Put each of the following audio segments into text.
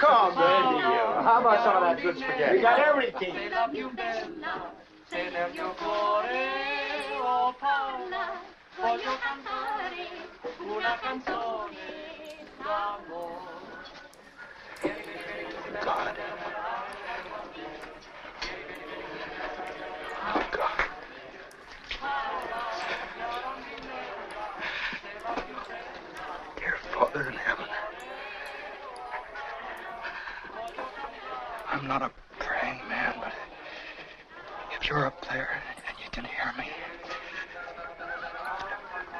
Maurice. Glad you come. How about some of that good spaghetti? We got everything. Voglio cantare una canzone. God. Oh, God. Dear Father in heaven, Not a praying man, but if you're up there and you can hear me,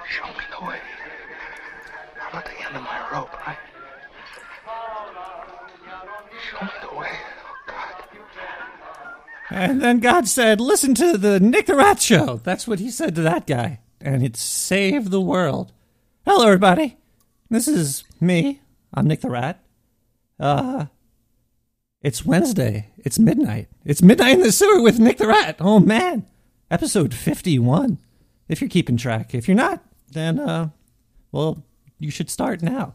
show me the way. I'm at the end of my rope, right? Show me the way. Oh, God. And then God said, listen to the Nick the Rat show. That's what he said to that guy. And it saved the world. Hello, everybody. This is me. I'm Nick the Rat. Uh, it's Wednesday. It's midnight. It's midnight in the sewer with Nick the Rat. Oh, man. Episode 51. If you're keeping track. If you're not, then, uh, well, you should start now.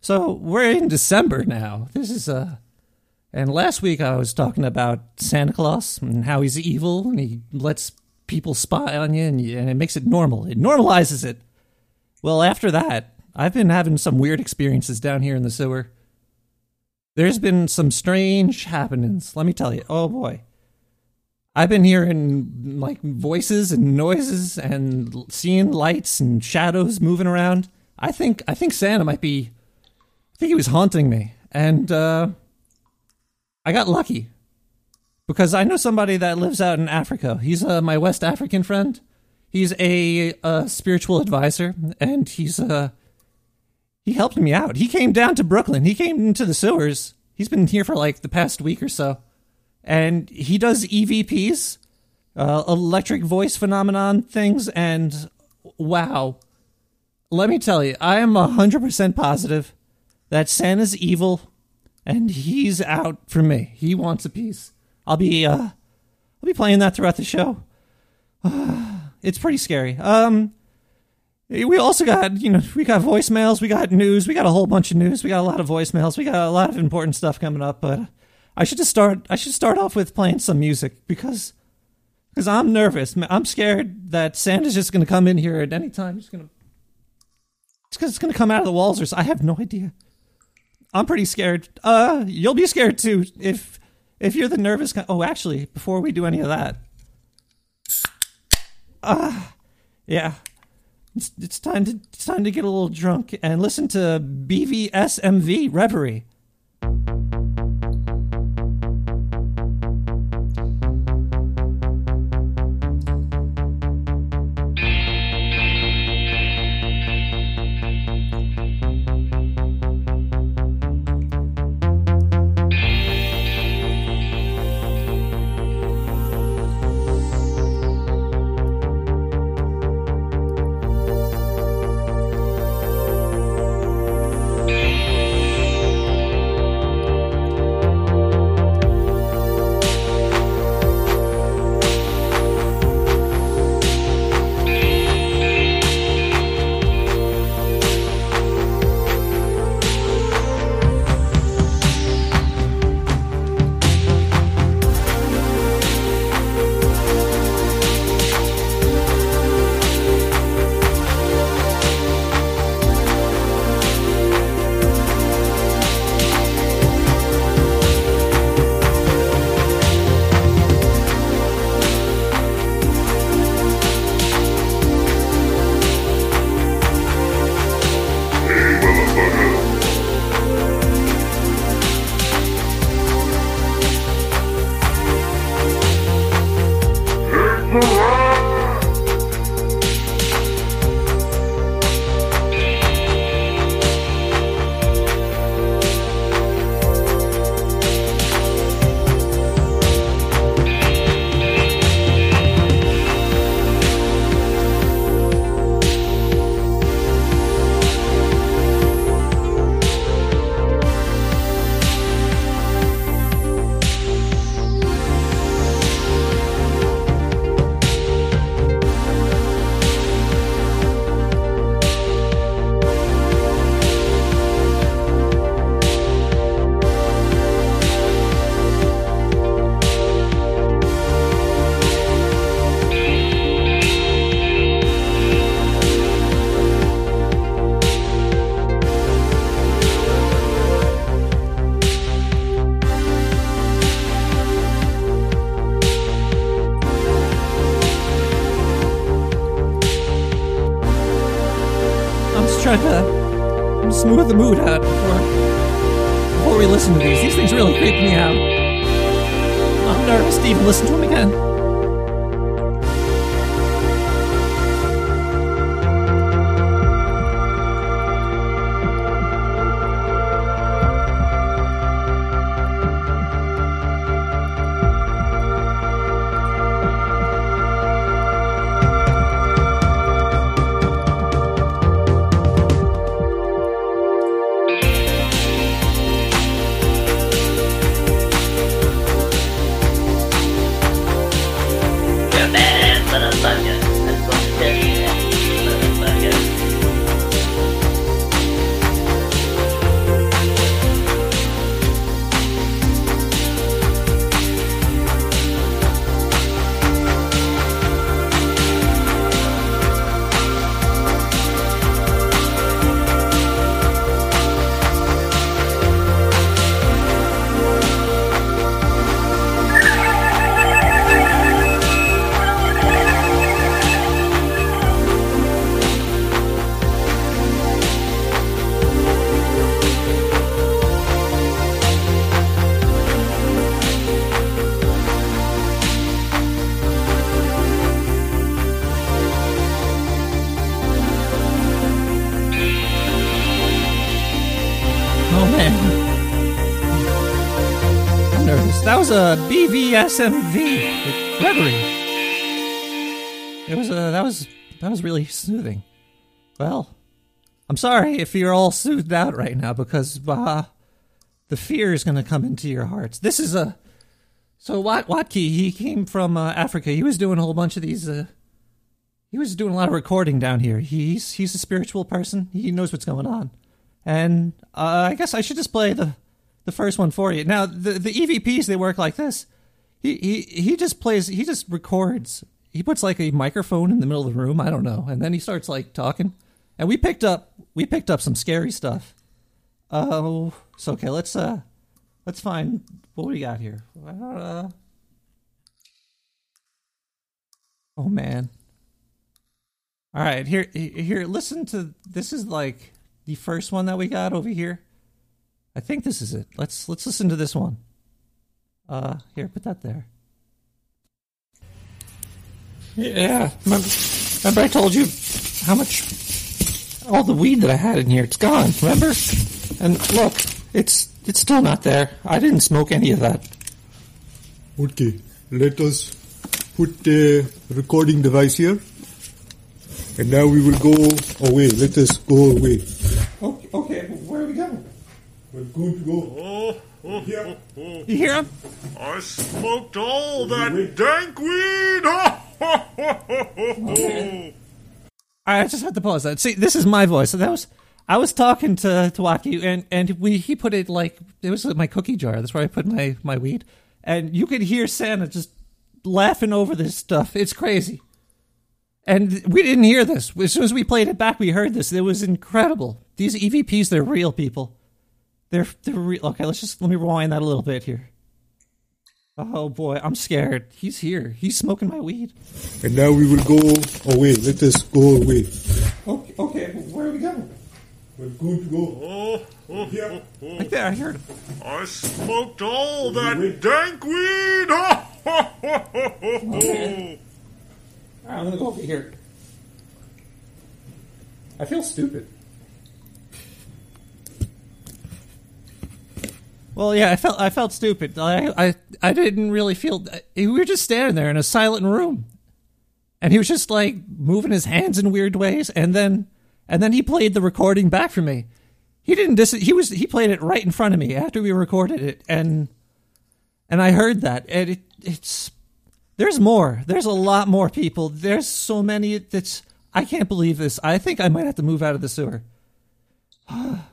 So we're in December now. This is, uh, and last week I was talking about Santa Claus and how he's evil and he lets people spy on you and, you, and it makes it normal. It normalizes it. Well, after that, I've been having some weird experiences down here in the sewer. There's been some strange happenings, let me tell you. Oh boy. I've been hearing like voices and noises and seeing lights and shadows moving around. I think I think Santa might be I think he was haunting me. And uh I got lucky because I know somebody that lives out in Africa. He's uh, my West African friend. He's a, uh spiritual advisor, and he's uh, he helped me out. He came down to Brooklyn. He came into the sewers. He's been here for like the past week or so, and he does EVPs, uh, electric voice phenomenon things. And wow, let me tell you, I am hundred percent positive that Santa's evil and he's out for me. He wants a piece. I'll be uh I'll be playing that throughout the show. it's pretty scary. Um we also got, you know, we got voicemails, we got news, we got a whole bunch of news, we got a lot of voicemails, we got a lot of important stuff coming up, but I should just start I should start off with playing some music because because I'm nervous. I'm scared that Santa's just to come in here at any time. He's it's because it's to come out of the walls or so. I have no idea. I'm pretty scared. Uh, you'll be scared too if if you're the nervous kind. Oh, actually, before we do any of that, uh, yeah, it's it's time to it's time to get a little drunk and listen to BVSMV Reverie. Smooth BVSMV with Gregory. It was uh, that was that was really soothing. Well, I'm sorry if you're all soothed out right now because uh, the fear is going to come into your hearts. This is a so Wat Watke. He came from uh, Africa. He was doing a whole bunch of these. Uh, he was doing a lot of recording down here. He's he's a spiritual person. He knows what's going on. And uh, I guess I should just play the the first one for you. Now the the EVPs they work like this. He he he just plays. He just records. He puts like a microphone in the middle of the room. I don't know, and then he starts like talking. And we picked up we picked up some scary stuff. Oh, so okay. Let's uh let's find what we got here. Uh, oh man. All right, here here listen to this is like the first one that we got over here. I think this is it. Let's let's listen to this one. Uh here, put that there. Yeah, remember, remember I told you how much all the weed that I had in here, it's gone, remember? And look, it's it's still not there. I didn't smoke any of that. Okay, let us put the recording device here. And now we will go away. Let us go away. Okay, okay, where are we going? We're going to go here. You hear him? I smoked all that dank weed. I just had to pause that. See, this is my voice. So that was I was talking to to Waki, and and we he put it like it was my cookie jar. That's where I put my my weed, and you could hear Santa just laughing over this stuff. It's crazy. And we didn't hear this. As soon as we played it back, we heard this. It was incredible. These EVPs, they're real people. They're they're real. Okay, let's just let me rewind that a little bit here. Oh boy, I'm scared. He's here. He's smoking my weed. And now we will go away. Let us go away. Okay, okay, where are we going? We're going to go Oh, here. Like there, I heard him. I smoked all that dank weed. All right, I'm gonna go over here. I feel stupid. Well, yeah, I felt I felt stupid. I I I didn't really feel. We were just standing there in a silent room, and he was just like moving his hands in weird ways, and then and then he played the recording back for me. He didn't dis. He was he played it right in front of me after we recorded it, and and I heard that, and it it's there's more. There's a lot more people. There's so many that's I can't believe this. I think I might have to move out of the sewer.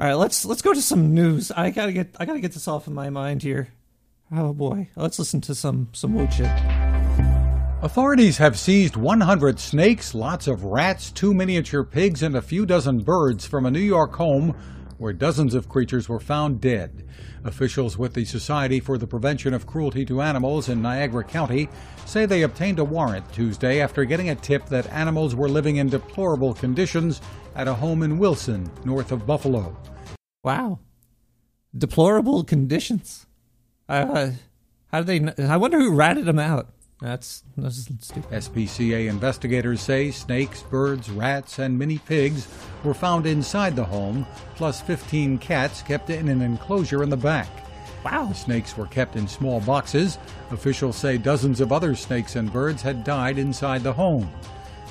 All right, let's let's go to some news. I gotta get I gotta get this off of my mind here. Oh boy, let's listen to some some wood shit. Authorities have seized 100 snakes, lots of rats, two miniature pigs, and a few dozen birds from a New York home where dozens of creatures were found dead. Officials with the Society for the Prevention of Cruelty to Animals in Niagara County say they obtained a warrant Tuesday after getting a tip that animals were living in deplorable conditions at a home in Wilson, north of Buffalo. Wow. Deplorable conditions. Uh, how did they? I wonder who ratted them out. That's, that's stupid. SPCA investigators say snakes, birds, rats, and mini pigs were found inside the home, plus 15 cats kept in an enclosure in the back. Wow. The snakes were kept in small boxes. Officials say dozens of other snakes and birds had died inside the home.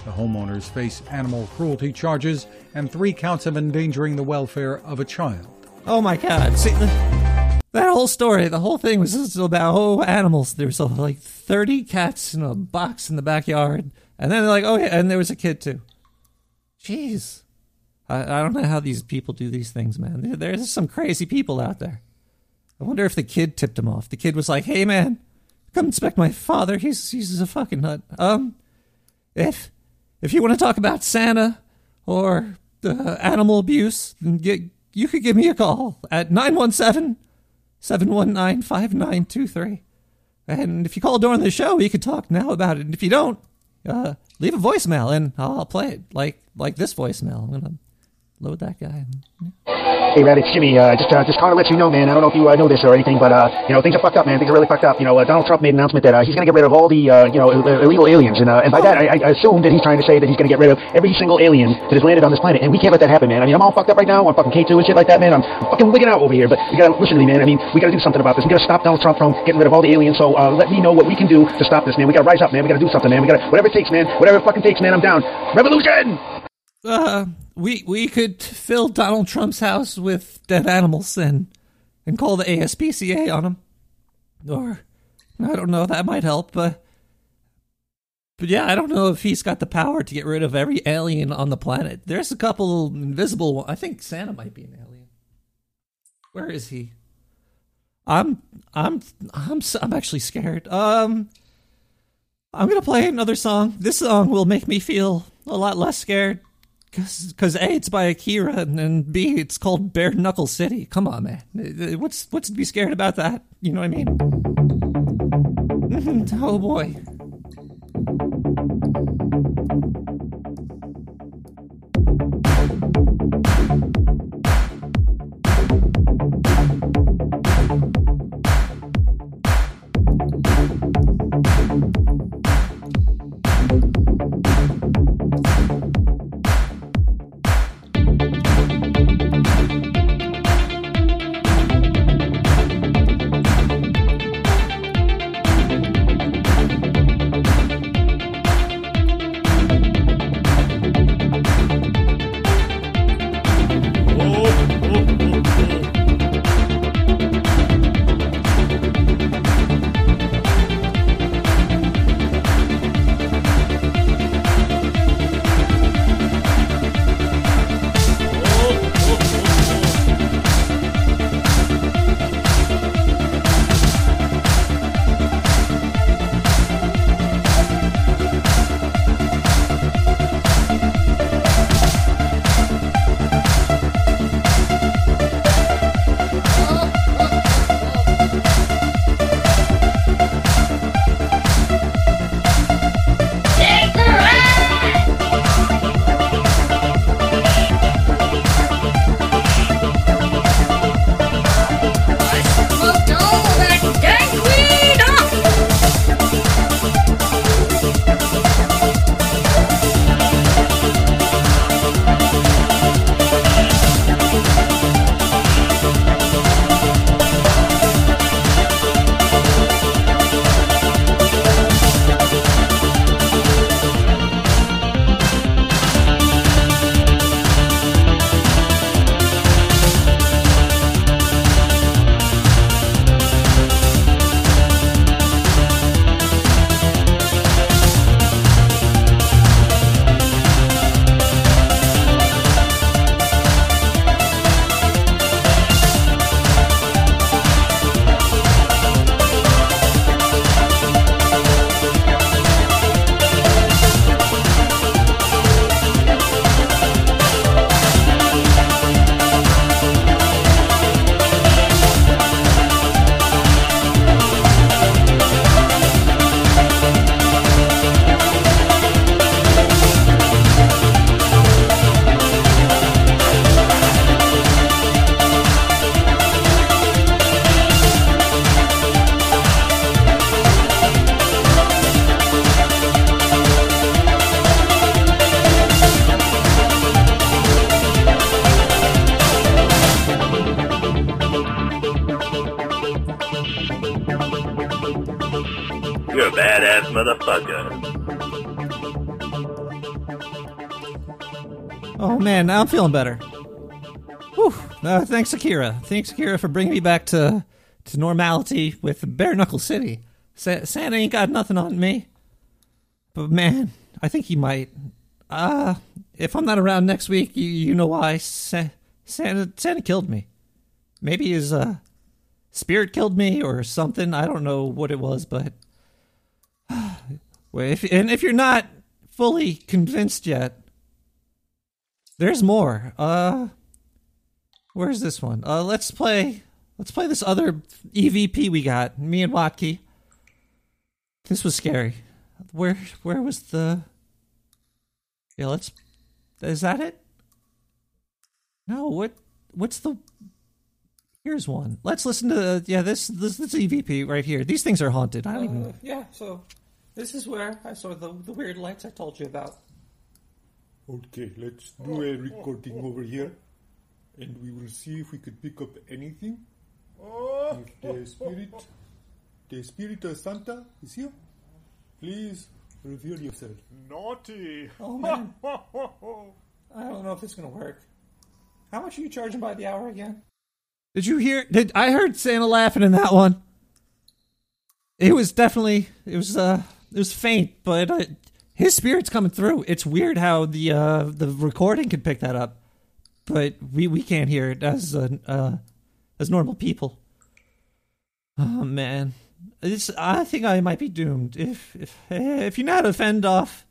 The homeowners face animal cruelty charges and three counts of endangering the welfare of a child. Oh my god. See, that whole story, the whole thing was just about, oh, animals. There was like 30 cats in a box in the backyard. And then they're like, oh, yeah, and there was a kid too. Jeez. I, I don't know how these people do these things, man. There, there's some crazy people out there. I wonder if the kid tipped him off. The kid was like, hey, man, come inspect my father. He's, he's a fucking nut. Um, if, if you want to talk about Santa or uh, animal abuse, get, you could give me a call at 917 719 5923. And if you call during the show, you can talk now about it. And if you don't, uh, leave a voicemail and I'll play it like like this voicemail. I'm going to load that guy. Hey, Red, it's Jimmy. Uh, just, uh, just calling to let you know, man. I don't know if you uh, know this or anything, but uh, you know, things are fucked up, man. Things are really fucked up. You know, uh, Donald Trump made an announcement that uh, he's going to get rid of all the, uh, you know, ill- illegal aliens, and uh, and by that, I, I assume that he's trying to say that he's going to get rid of every single alien that has landed on this planet, and we can't let that happen, man. I mean, I'm all fucked up right now I'm fucking K2 and shit like that, man. I'm fucking wigging out over here, but you gotta listen to me, man. I mean, we gotta do something about this. We gotta stop Donald Trump from getting rid of all the aliens. So uh, let me know what we can do to stop this, man. We gotta rise up, man. We gotta do something, man. We gotta whatever it takes, man. Whatever it fucking takes, man. I'm down. Revolution. Uh, we we could fill Donald Trump's house with dead animals and and call the ASPCA on him, or I don't know. That might help, but but yeah, I don't know if he's got the power to get rid of every alien on the planet. There's a couple invisible. I think Santa might be an alien. Where is he? I'm I'm I'm I'm actually scared. Um, I'm gonna play another song. This song will make me feel a lot less scared. Cause, cause A, it's by Akira, and then B, it's called Bare Knuckle City. Come on, man. What's what's to be scared about that? You know what I mean? Oh boy. Now I'm feeling better. Whew. Uh, thanks, Akira. Thanks, Akira, for bringing me back to to normality with Bare Knuckle City. Sa- Santa ain't got nothing on me, but man, I think he might. Uh, if I'm not around next week, you, you know why? Sa- Santa Santa killed me. Maybe his uh spirit killed me or something. I don't know what it was, but if and if you're not fully convinced yet, there's more. Uh Where's this one? Uh let's play let's play this other EVP we got. Me and Watke. This was scary. Where where was the Yeah, let's Is that it? No, what what's the Here's one. Let's listen to the yeah, this this this EVP right here. These things are haunted. I don't even Yeah, so this is where I saw the the weird lights I told you about. Okay, let's do a recording over here, and we will see if we could pick up anything. If the spirit, the spirit of Santa is here, please reveal yourself. Naughty. Oh man. I don't know if it's gonna work. How much are you charging by the hour again? Did you hear? Did I heard Santa laughing in that one? It was definitely it was uh it was faint, but uh, his spirit's coming through. It's weird how the uh the recording can pick that up, but we we can't hear it as uh, uh as normal people. Oh man, it's I think I might be doomed if if if you're not a fend off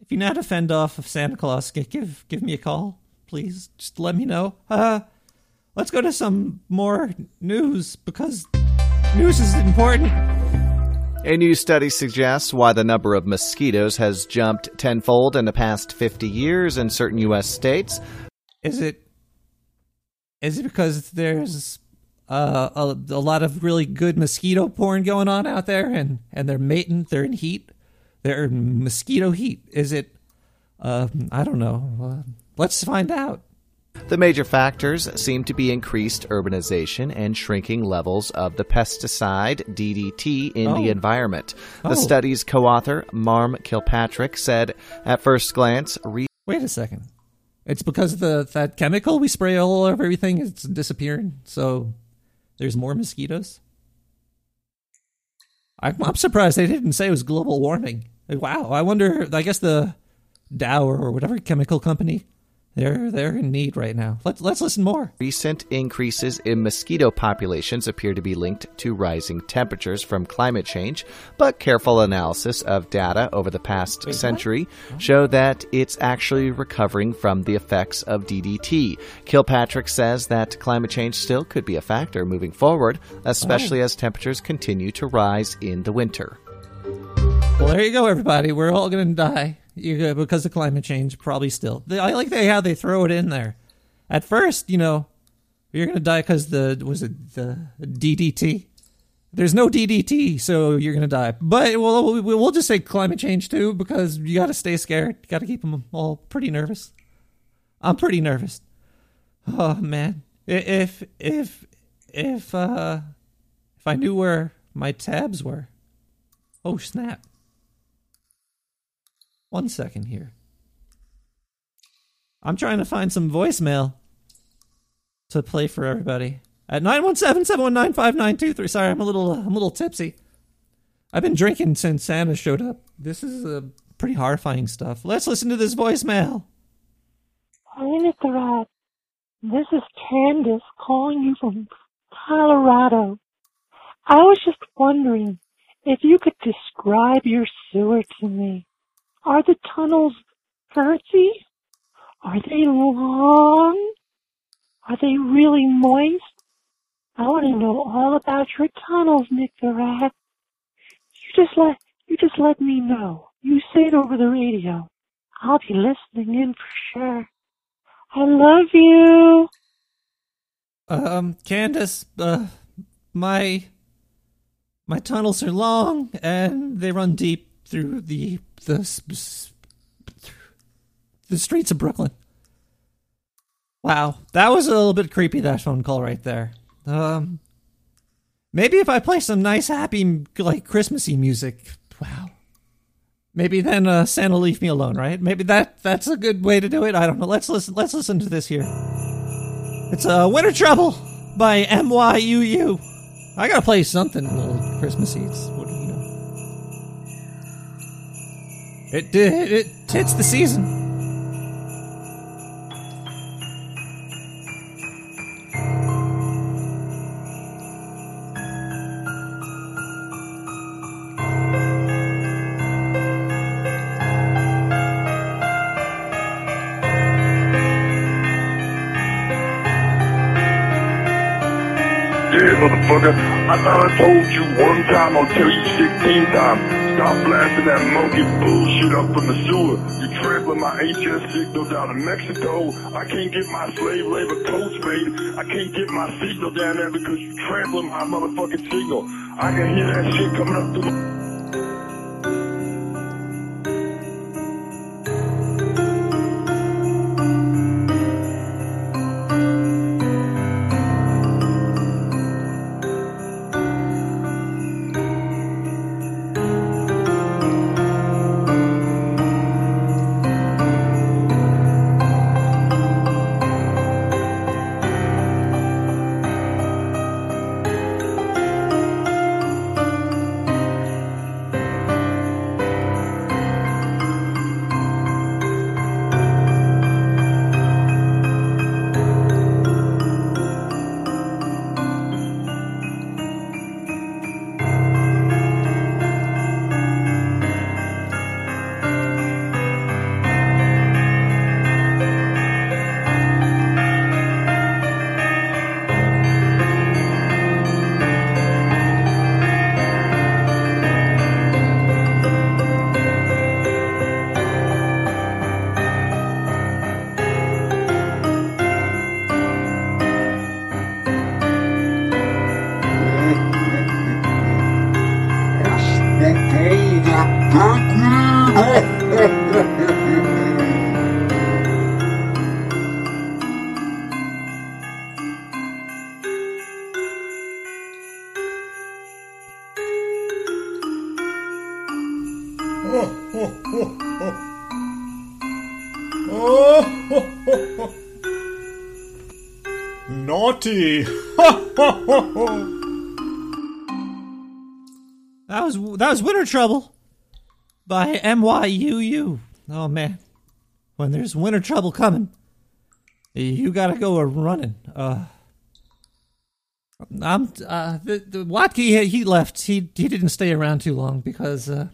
if you're not a fend off of Santa Claus, give give me a call, please. Just let me know. Uh, let's go to some more news because news is important. A new study suggests why the number of mosquitoes has jumped tenfold in the past 50 years in certain U.S. states. Is it is it because there's uh, a, a lot of really good mosquito porn going on out there, and and they're mating, they're in heat, they're in mosquito heat? Is it? Uh, I don't know. Uh, let's find out. The major factors seem to be increased urbanization and shrinking levels of the pesticide DDT in the Oh. environment. The Oh. study's co author, Marm Kilpatrick, said at first glance, re- Wait a second. It's because of the that chemical we spray all over everything is disappearing. So there's more mosquitoes. I'm, I'm surprised they didn't say it was global warming. Like, wow, I wonder. I guess the Dow or whatever chemical company they're they're in need right now. Let's let's listen more. recent increases in mosquito populations appear to be linked to rising temperatures from climate change, but careful analysis of data over the past century show that it's actually recovering from the effects of DDT. Kilpatrick says that climate change still could be a factor moving forward, especially oh. as temperatures continue to rise in the winter. Well, there you go, everybody. We're all gonna die you, because of climate change. Probably still. They, I like how they throw it in there. At first, you know, you're gonna die because the was it the DDT. There's no DDT, so you're gonna die. But we'll we'll just say climate change too because you got to stay scared. You got to keep them all pretty nervous. I'm pretty nervous. Oh man, if if if uh if I knew where my tabs were. Oh snap. One second here. I'm trying to find some voicemail to play for everybody at 917-719-5923. Sorry, I'm a little I'm a little tipsy. I've been drinking since Santa showed up. This is uh, pretty horrifying stuff. Let's listen to this voicemail. Hi, Mr. Rat. This is Candace calling you from Colorado. I was just wondering if you could describe your sewer to me. Are the tunnels girthy? Are they long? Are they really moist? I want to know all about your tunnels, Nick the Rat. You just let you just let me know. You say it over the radio. I'll be listening in for sure. I love you. Um, Candace, uh, my my tunnels are long and they run deep through the the the streets of Brooklyn. Wow, that was a little bit creepy. That phone call right there. Um, Maybe if I play some nice, happy, like Christmassy music. Wow. Maybe then uh, Santa leave me alone, right? Maybe that that's a good way to do it. I don't know. Let's listen. Let's listen to this here. It's uh, "Winter Trouble" by MYUU. I gotta play something a little Christmassy. It's, you know? It it, it hits the season. Motherfucker. I I told you one time, I'll tell you 16 times. Stop blasting that monkey bullshit up in the sewer. You trampling my HS signal down in Mexico. I can't get my slave labor coats made. I can't get my signal down there because you trampling my motherfucking signal. I can hear that shit coming up through my... Trouble by MYUU. Oh man, when there's winter trouble coming, you gotta go running. Uh, I'm uh, the, the Watke he, he left. He he didn't stay around too long because uh,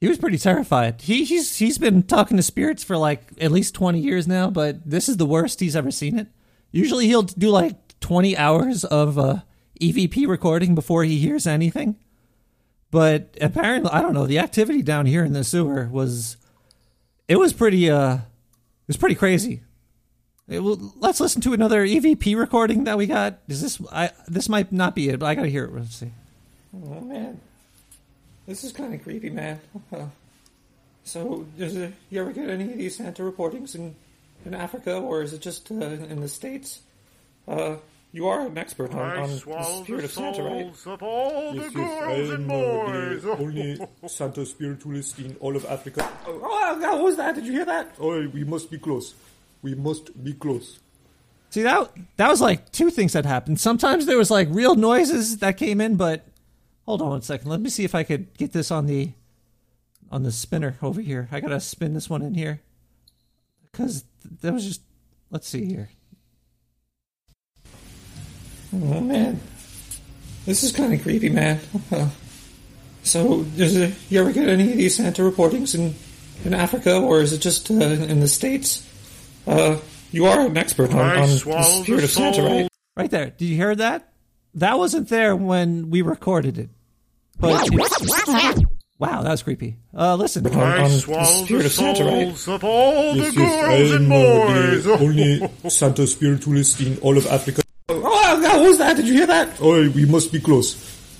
he was pretty terrified. He he's he's been talking to spirits for like at least twenty years now, but this is the worst he's ever seen it. Usually he'll do like twenty hours of uh, EVP recording before he hears anything. But apparently, I don't know. The activity down here in the sewer was, it was pretty, uh, it was pretty crazy. It, well, let's listen to another EVP recording that we got. Is this? I this might not be it, but I gotta hear it. Let's see. Oh man, this is kind of creepy, man. So, does it, you ever get any of these Santa reportings in in Africa, or is it just uh, in the states? Uh, you are an expert on, I on the spirit the of Santa, right? souls of all Yes, the yes, I girls am and uh, boys. the only Santa spiritualist in all of Africa. Oh, what was that? Did you hear that? Oh, we must be close. We must be close. See that that was like two things that happened. Sometimes there was like real noises that came in, but hold on one second. Let me see if I could get this on the on the spinner over here. I gotta spin this one in here because that was just. Let's see here. Oh man, this is kind of creepy, man. Uh, so, does it, you ever get any of these Santa reportings in in Africa, or is it just uh, in the states? Uh, you are an expert on, on the spirit the of Santa, right? Right there. Did you hear that? That wasn't there when we recorded it. But wow, that was creepy. Uh, listen, I on the swallow spirit the of Santa, right? of all Yes, the yes, I girls am and boys. the only Santa spiritualist in all of Africa. Oh, oh, God, what was that? Did you hear that? Oh, we must be close.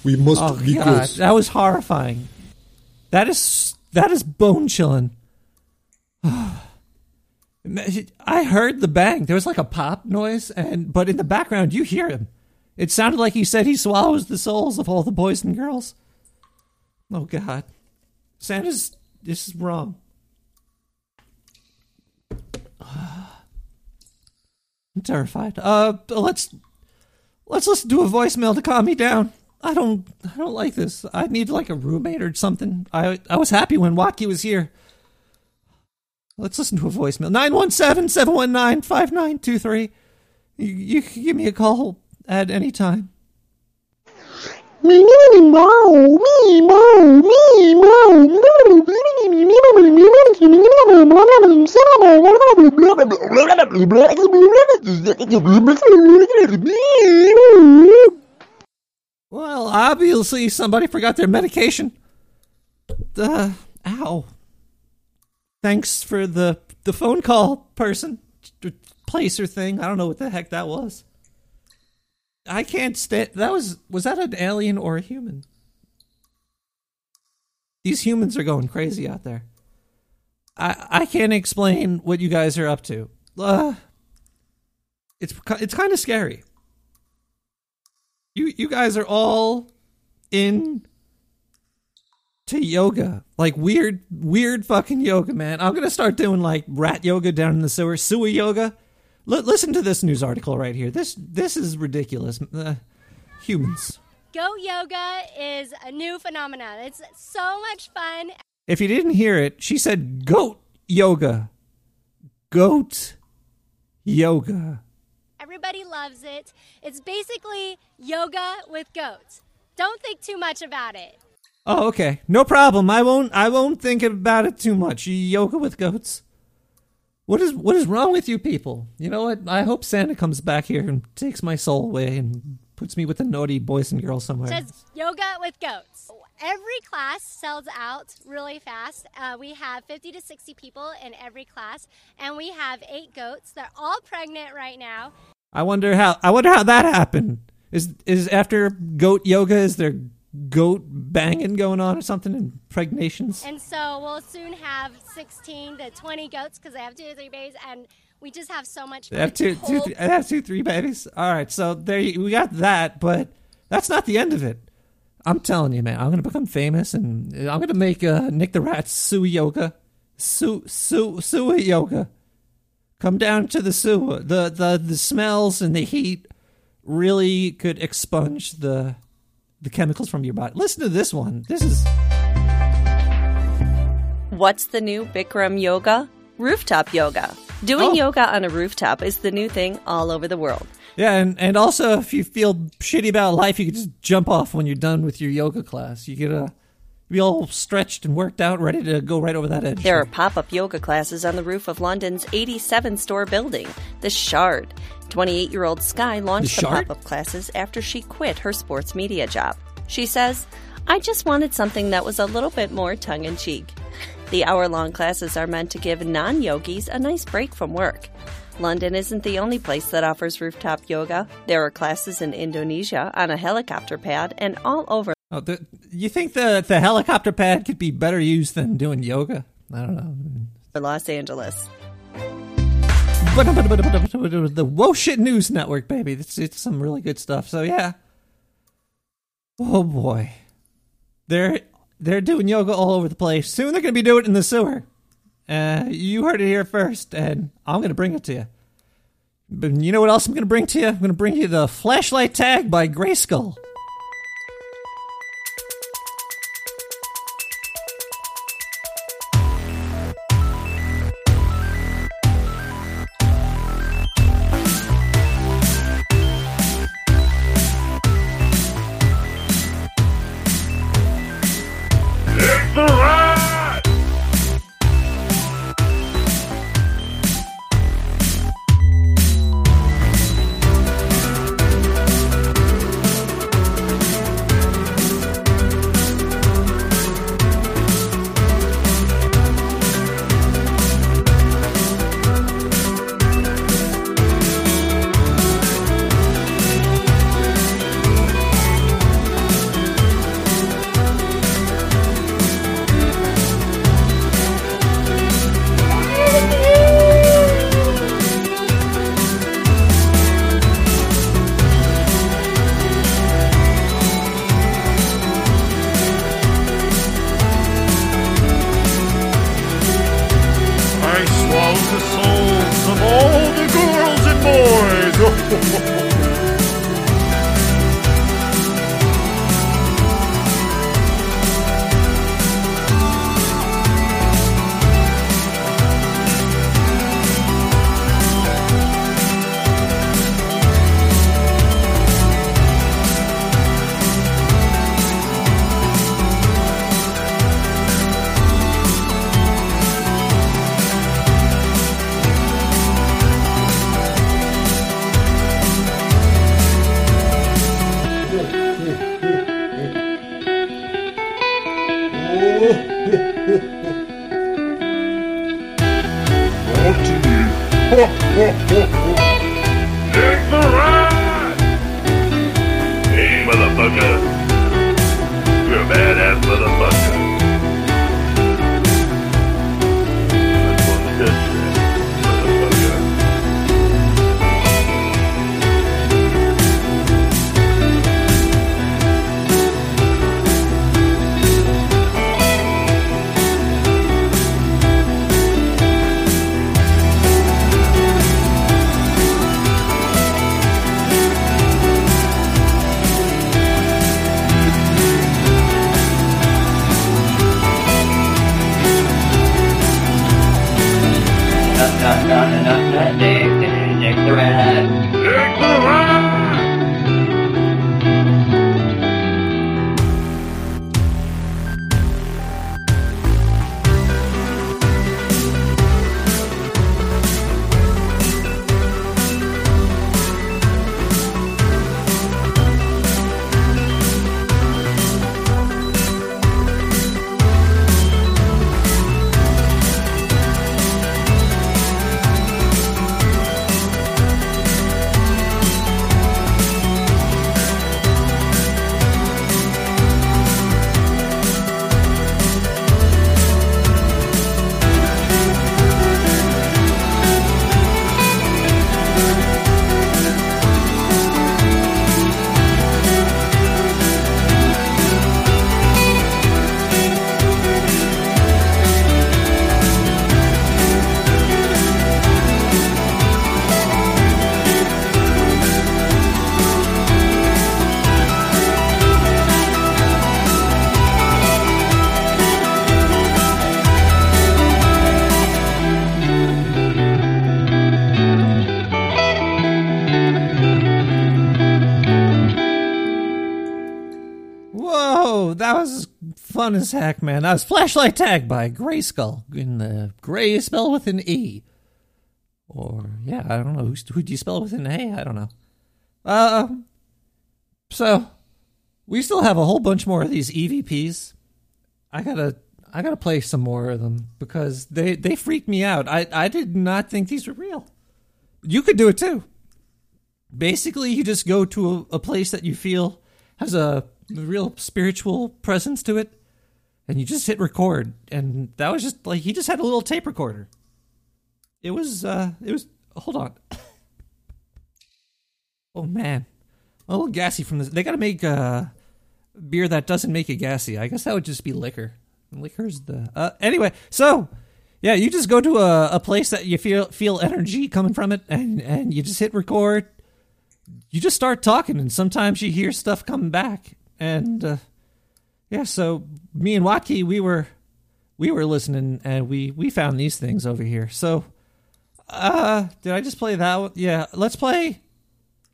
We must Oh be god, close. that was horrifying. That is that is bone chilling. I heard the bang. There was like a pop noise, and but in the background you hear him. It sounded like he said he swallows the souls of all the boys and girls. Oh God, Santa's this is wrong. I'm terrified. Uh, let's let's listen to a voicemail to calm me down. I don't I don't like this. I need like a roommate or something. I I was happy when Wacky was here. Let's listen to a voicemail. 917-719-5923. You, you can give me a call at any time. Well, obviously somebody forgot their medication. Uh, ow. Thanks for the the phone call, person, placer thing. I don't know what the heck that was. I can't stand. That was was that an alien or a human? These humans are going crazy out there. I I can't explain what you guys are up to. Uh, it's it's kind of scary. You you guys are all in to yoga, like weird weird fucking yoga, man. I'm gonna start doing like rat yoga down in the sewer, sewer yoga. L- listen to this news article right here. This this is ridiculous. Uh, humans. Goat yoga is a new phenomenon. It's so much fun. If you didn't hear it, she said goat yoga. Goat yoga. Everybody loves it. It's basically yoga with goats. Don't think too much about it. Oh, okay. No problem. I won't I won't think about it too much. Yoga with goats. What is what is wrong with you people? You know what? I hope Santa comes back here and takes my soul away and puts me with the naughty boys and girls somewhere. Just yoga with goats. Every class sells out really fast. Uh, we have 50 to 60 people in every class, and we have eight goats. They're all pregnant right now. I wonder how I wonder how that happened. Is is after goat yoga is there goat banging going on or something and impregnations? And so we'll soon have 16 to 20 goats because they have two or three babies, and we just have so much. They have two, two, three, have two, three babies. All right, so there you, we got that, but that's not the end of it. I'm telling you, man, I'm gonna become famous, and I'm gonna make uh, Nick the Rat Sui yoga, su su Sui yoga. Come down to the sewer. The the the smells and the heat really could expunge the the chemicals from your body. Listen to this one. This is What's the new Bikram yoga? Rooftop yoga. Doing Oh. yoga on a rooftop is the new thing all over the world. yeah, and and also if you feel shitty about life, you can just jump off when you're done with your yoga class. You get a be all stretched and worked out, ready to go right over that edge. There are pop up yoga classes on the roof of London's 87 store building, The Shard. 28 year old Sky launched The the, pop up classes after she quit her sports media job. She says, I just wanted something that was a little bit more tongue in cheek. The hour long classes are meant to give non yogis a nice break from work. London isn't the only place that offers rooftop yoga. There are classes in Indonesia on a helicopter pad and all over Oh, the, you think the the helicopter pad could be better used than doing yoga? I don't know. Los Angeles. The Whoa Shit News Network, baby. It's it's some really good stuff. So yeah. Oh boy, they're they're doing yoga all over the place. Soon they're gonna be doing it in the sewer. Uh, you heard it here first, and I'm gonna bring it to you. But you know what else I'm gonna bring to you? I'm gonna bring you the flashlight tag by Grayskull. Fun as heck, man. That was Flashlight Tag by Greyskull. In the gray is spelled with an E. Or, yeah, I don't know. Who do you spell with an A? I don't know. Uh, so, we still have a whole bunch more of these EVPs. I gotta, I gotta play some more of them because they, they freaked me out. I, I did not think these were real. You could do it too. Basically, you just go to a, a place that you feel has a real spiritual presence to it, and you just hit record. And that was just like he just had a little tape recorder. It was, uh, it was. Hold on. oh man, a little gassy from this. They got to make uh, beer that doesn't make it gassy. I guess that would just be liquor. Liquor's the. Uh, anyway, so yeah, you just go to a, a place that you feel feel energy coming from it, and and you just hit record. You just start talking, and sometimes you hear stuff coming back, and uh, yeah. So me and Watke, we were we were listening, and we we found these things over here. So, uh, did I just play that? One? Yeah, let's play.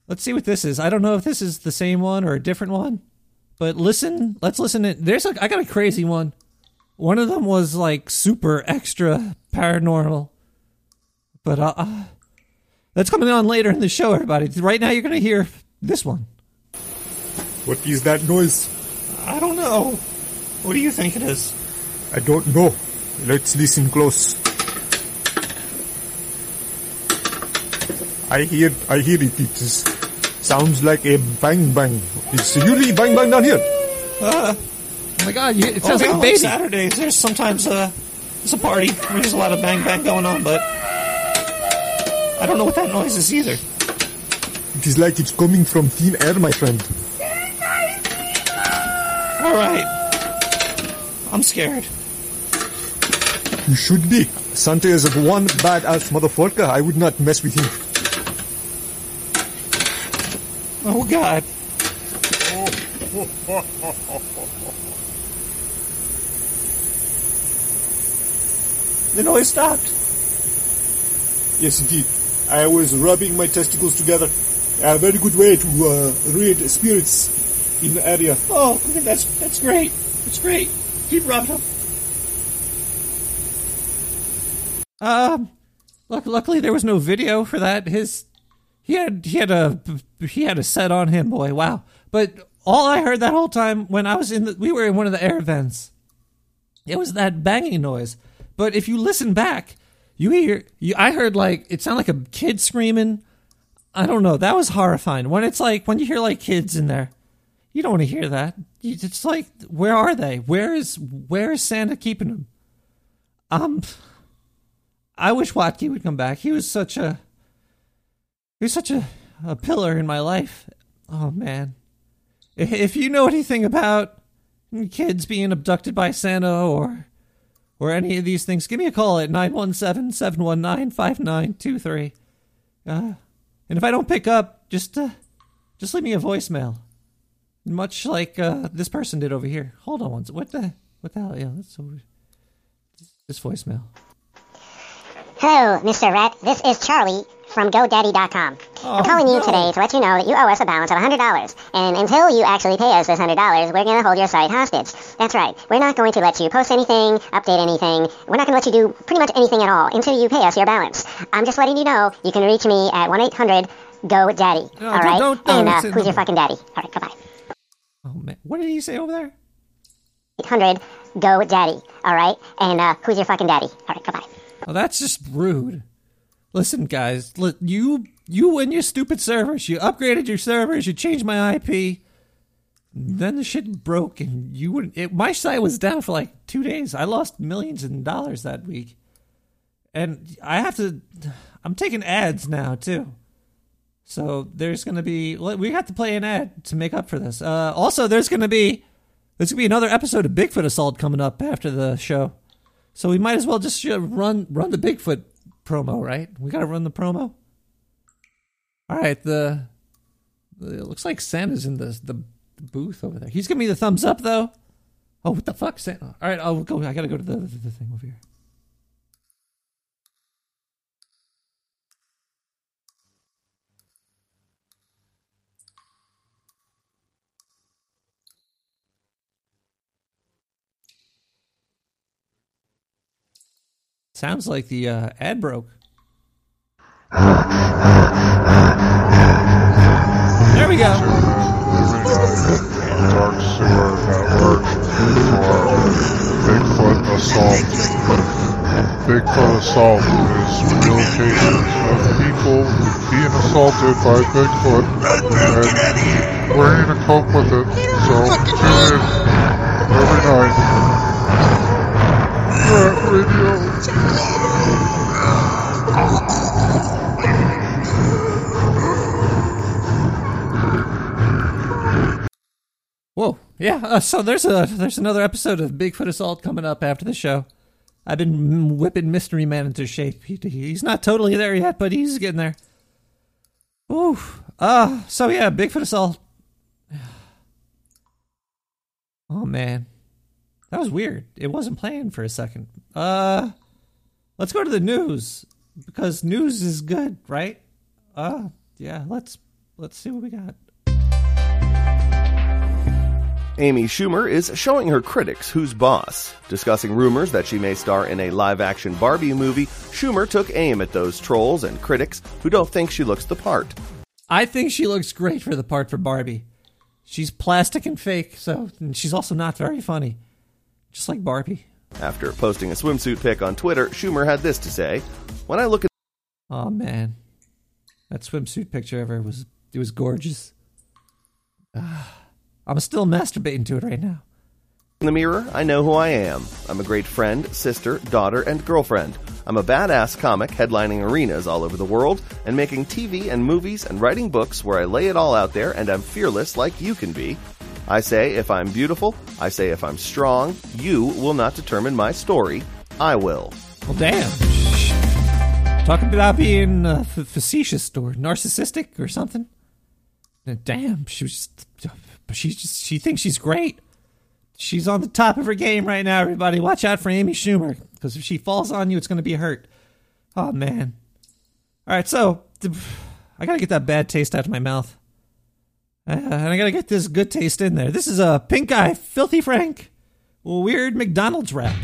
Let's see what this is. I don't know if this is the same one or a different one, but listen. Let's listen. To, there's. I got a crazy one. One of them was like super extra paranormal, but uh, uh that's coming on later in the show, everybody. Right now, you're gonna hear this one. What is that noise? I don't know. What do you think it is? I don't know. Let's listen close. I hear, I hear it. It is, sounds like a bang bang. It's usually bang bang down here. Uh, oh my god, it sounds Oh, like no, baby. it's Saturdays, there's sometimes uh, it's a party there's a lot of bang bang going on, but I don't know what that noise is either. It is like it's coming from thin air, my friend. All right, I'm scared. You should be. Santa is a one badass motherfucker. I would not mess with him. Oh god. The noise stopped. Yes, indeed. I was rubbing my testicles together. A very good way to uh, read spirits in the area. Oh, that's that's great. That's great. Keep rubbing them. Um, look, luckily there was no video for that. His he had he had a he had a set on him, boy. Wow. But all I heard that whole time when I was in the we were in one of the air vents, it was that banging noise. But if you listen back, You hear you I heard like it sounded like a kid screaming. I don't know. That was horrifying. When it's like when you hear like kids in there, you don't want to hear that. It's like where are they? Where is where is Santa keeping them? Um I wish Watke would come back. He was such a he was such a, a pillar in my life. Oh man. If, if you know anything about kids being abducted by Santa or or any of these things, give me a call at 917-719-5923. Uh, and if I don't pick up, just uh, just leave me a voicemail. Much like uh, this person did over here. Hold on one. What the what the hell? Yeah, that's over. This voicemail. Hello, Mr. Rat. This is Charlie from GoDaddy.com. I'm calling you today to let you know that you owe us a balance of $100. And until you actually pay us this $100, we're going to hold your site hostage. That's right. We're not going to let you post anything, update anything. We're not going to let you do pretty much anything at all until you pay us your balance. I'm just letting you know you can reach me at 1-800-GO-DADDY. No, all right? don't- don't and uh, who's your fucking daddy? All right, bye-bye. Oh man, what did he say over there? Eight hundred, go with daddy. All right? And uh, who's your fucking daddy? All right, bye-bye. Well, that's just rude. Listen, guys, li- you you and your stupid servers, you upgraded your servers, you changed my IP. Then the shit broke, and you wouldn't. It, my site was down for like two days. I lost millions in dollars that week, and I have to. I'm taking ads now too. So there's going to be we have to play an ad to make up for this. Uh, also, there's going to be there's going to be another episode of Bigfoot Assault coming up after the show. So we might as well just uh, run run the Bigfoot promo, right? We got to run the promo. All right, the, it looks like Santa's in the the booth over there. He's giving me the thumbs up though. Oh, what the fuck, Santa? All right, I'll go. I got to go to the, the the thing over here. Sounds like the uh, ad broke. There we go. Dark Sewer Network for Bigfoot Assault. Bigfoot Assault is cases of people being assaulted by Bigfoot and learning to cope with it. So tune in every night. Radio. Whoa, yeah. Uh, so there's a there's another episode of Bigfoot Assault coming up after the show. I've been whipping Mystery Man into shape. He, he's not totally there yet, but he's getting there. Ooh. Uh, so yeah, Bigfoot Assault. Oh man, that was weird. It wasn't playing for a second. Uh, let's go to the news because news is good, right? Uh, yeah. Let's let's see what we got. Amy Schumer is showing her critics who's boss. Discussing rumors that she may star in a live action Barbie movie, Schumer took aim at those trolls and critics who don't think she looks the part. I think she looks great for the part for Barbie. She's plastic and fake, so and she's also not very funny. Just like Barbie. After posting a swimsuit pic on Twitter, Schumer had this to say When I look at Oh man. That swimsuit picture ever was it was gorgeous. Ah, I'm still masturbating to it right now. in the mirror, I know who I am. I'm a great friend, sister, daughter, and girlfriend. I'm a badass comic headlining arenas all over the world and making TV and movies and writing books where I lay it all out there and I'm fearless like you can be. I say if I'm beautiful, I say if I'm strong, you will not determine my story. I will. Well, damn. Talking about being uh, f- facetious or narcissistic or something. Damn, she was. But she just she thinks she's great. She's on the top of her game right now. Everybody, watch out for Amy Schumer because if she falls on you, it's going to be hurt. Oh man. All right, so I gotta get that bad taste out of my mouth, uh, and I gotta get this good taste in there. This is a pink guy, filthy Frank, weird McDonald's rap.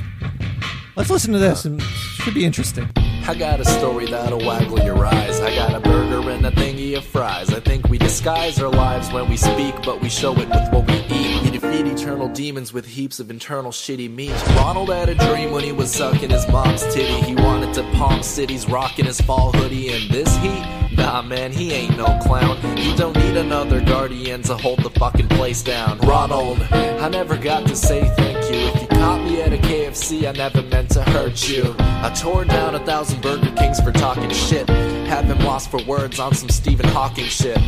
Let's listen to this, and it should be interesting. I got a story that'll waggle your eyes. I got a burger and a thingy of fries. I think we disguise our lives when we speak, but we show it with what we eat. We defeat eternal demons with heaps of internal shitty meat. Ronald had a dream when he was sucking his mom's titty. He wanted to palm cities, rocking his fall hoodie in this heat. Nah, man, he ain't no clown. He don't need another guardian to hold the fucking place down. Ronald, I never got to say thank you. If you caught me at a KFC, I never meant to hurt you. I tore down a thousand Burger Kings for talking shit. Had them lost for words on some Stephen Hawking shit.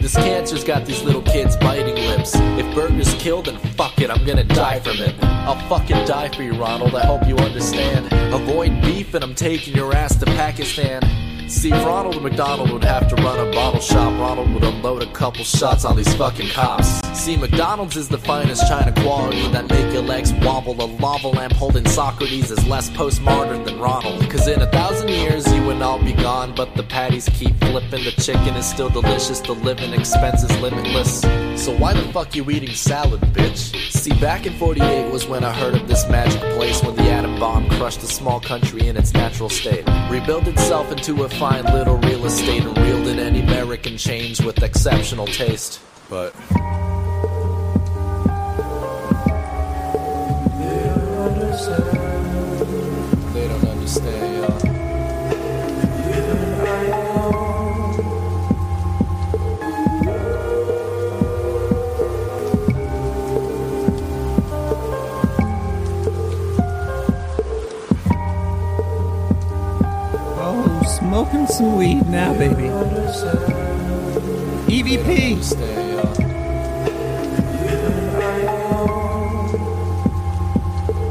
This cancer's got these little kids biting lips. If burgers kill, then fuck it, I'm gonna die from it. I'll fucking die for you, Ronald. I hope you understand. Avoid beef, and I'm taking your ass to Pakistan. See, Ronald McDonald would have to run a bottle shop, Ronald would unload a couple shots on these fucking cops. See, McDonald's is the finest China quality that make your legs wobble. A lava lamp holding Socrates is less postmodern than Ronald. Cause in a thousand years you and I'll be gone, but the patties keep flipping. The chicken is still delicious, the living expense is limitless. So why the fuck you eating salad, bitch? See, back in 48 was when I heard of this magic place when the atom bomb crushed a small country in its natural state. Rebuilt itself into a fine little real estate and reeled in any American chains with exceptional taste. But they don't understand, y'all. Smoking some weed now, baby. EVP.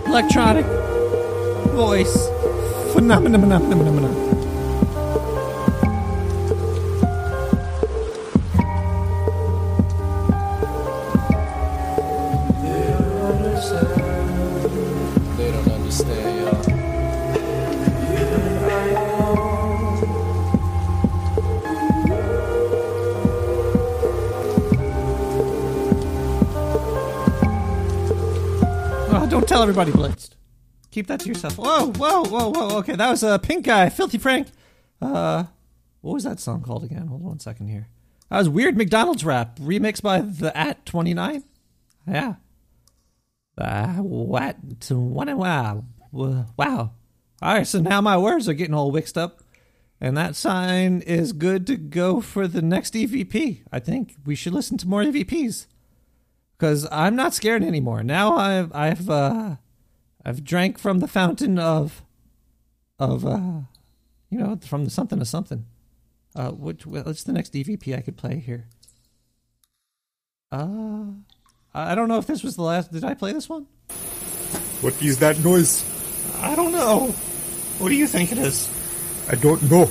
Electronic voice. Phenomenon. Everybody blitzed. Keep that to yourself. Whoa, whoa, whoa, whoa. Okay, that was a pink guy, filthy Frank. Uh, what was that song called again? Hold on one second here. That was Weird McDonald's rap, remixed by the At Twenty Nine. Yeah. Uh, what? What? Wow. Wow. All right, so now my words are getting all mixed up. And that sign is good to go for the next EVP. I think we should listen to more EVPs because I'm not scared anymore. Now I've I've uh, I've drank from the fountain of of uh, you know from the something to something. Uh, which what's the next EVP I could play here? Uh, I don't know if this was the last. Did I play this one? What is that noise? I don't know. What do you think it is? I don't know.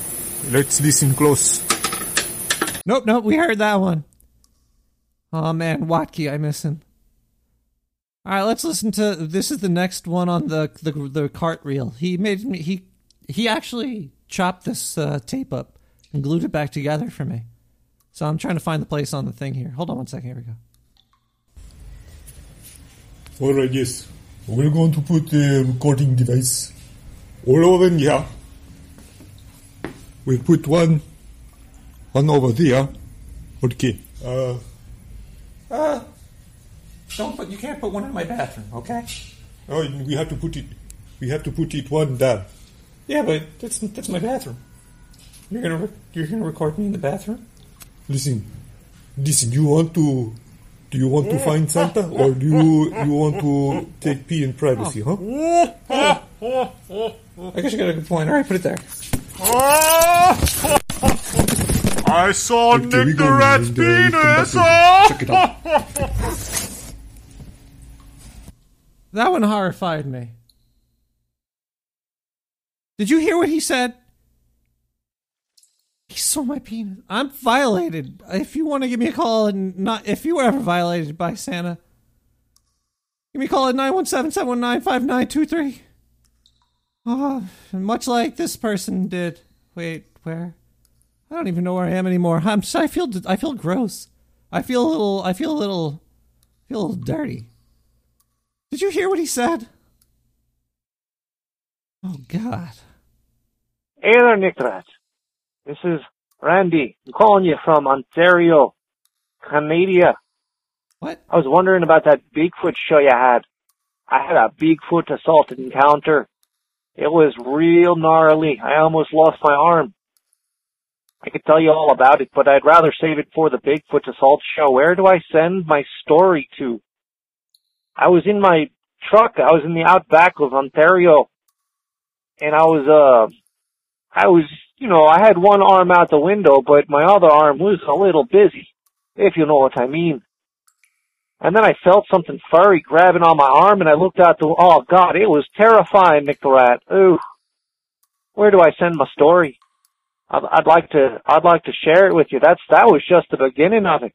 Let's listen close. Nope, nope. We heard that one. Oh man, Watke, I miss him. All right, let's listen to this. Is the next one on the the, the cart reel? He made me. He he actually chopped this uh, tape up and glued it back together for me. So I'm trying to find the place on the thing here. Hold on one second. Here we go. Alright, yes. We're going to put the recording device all over here. We'll put one, one over there. Okay. Uh, Uh, don't put. You can't put one in my bathroom. Okay. oh, we have to put it. We have to put it one down. Yeah, but that's that's my bathroom. You're gonna re- you're gonna record me in the bathroom. Listen, listen. You want to? Do you want to find Santa, or do you you want to take pee in privacy? Huh? I guess you got a good point. All right, put it there. I saw Okay, we Nick the now, Rat's and, we come back penis. and check it out. That one horrified me. Did you hear what he said? He saw my penis. I'm violated. If you want to give me a call and not if you were ever violated by Santa, give me a call at 917-719-5923. Oh, much like this person did. Wait, where? I don't even know where I am anymore. I'm I feel I feel gross. I feel a little I feel a little feel a little dirty. Did you hear what he said? Oh God. Hey there, Nick Rat. This is Randy, I'm calling you from Ontario, Canada. What? I was wondering about that Bigfoot show you had. I had a Bigfoot assault encounter. It was real gnarly. I almost lost my arm. I could tell you all about it, but I'd rather save it for the Bigfoot assault show. Where do I send my story to? I was in my truck. I was in the outback of Ontario, and I was uh, I was you know I had one arm out the window, but my other arm was a little busy, if you know what I mean. And then I felt something furry grabbing on my arm, and I looked out the. Oh God, it was terrifying, Nick the Rat. Ooh, where do I send my story? I'd, I'd like to. I'd like to share it with you. That's that was just the beginning of it.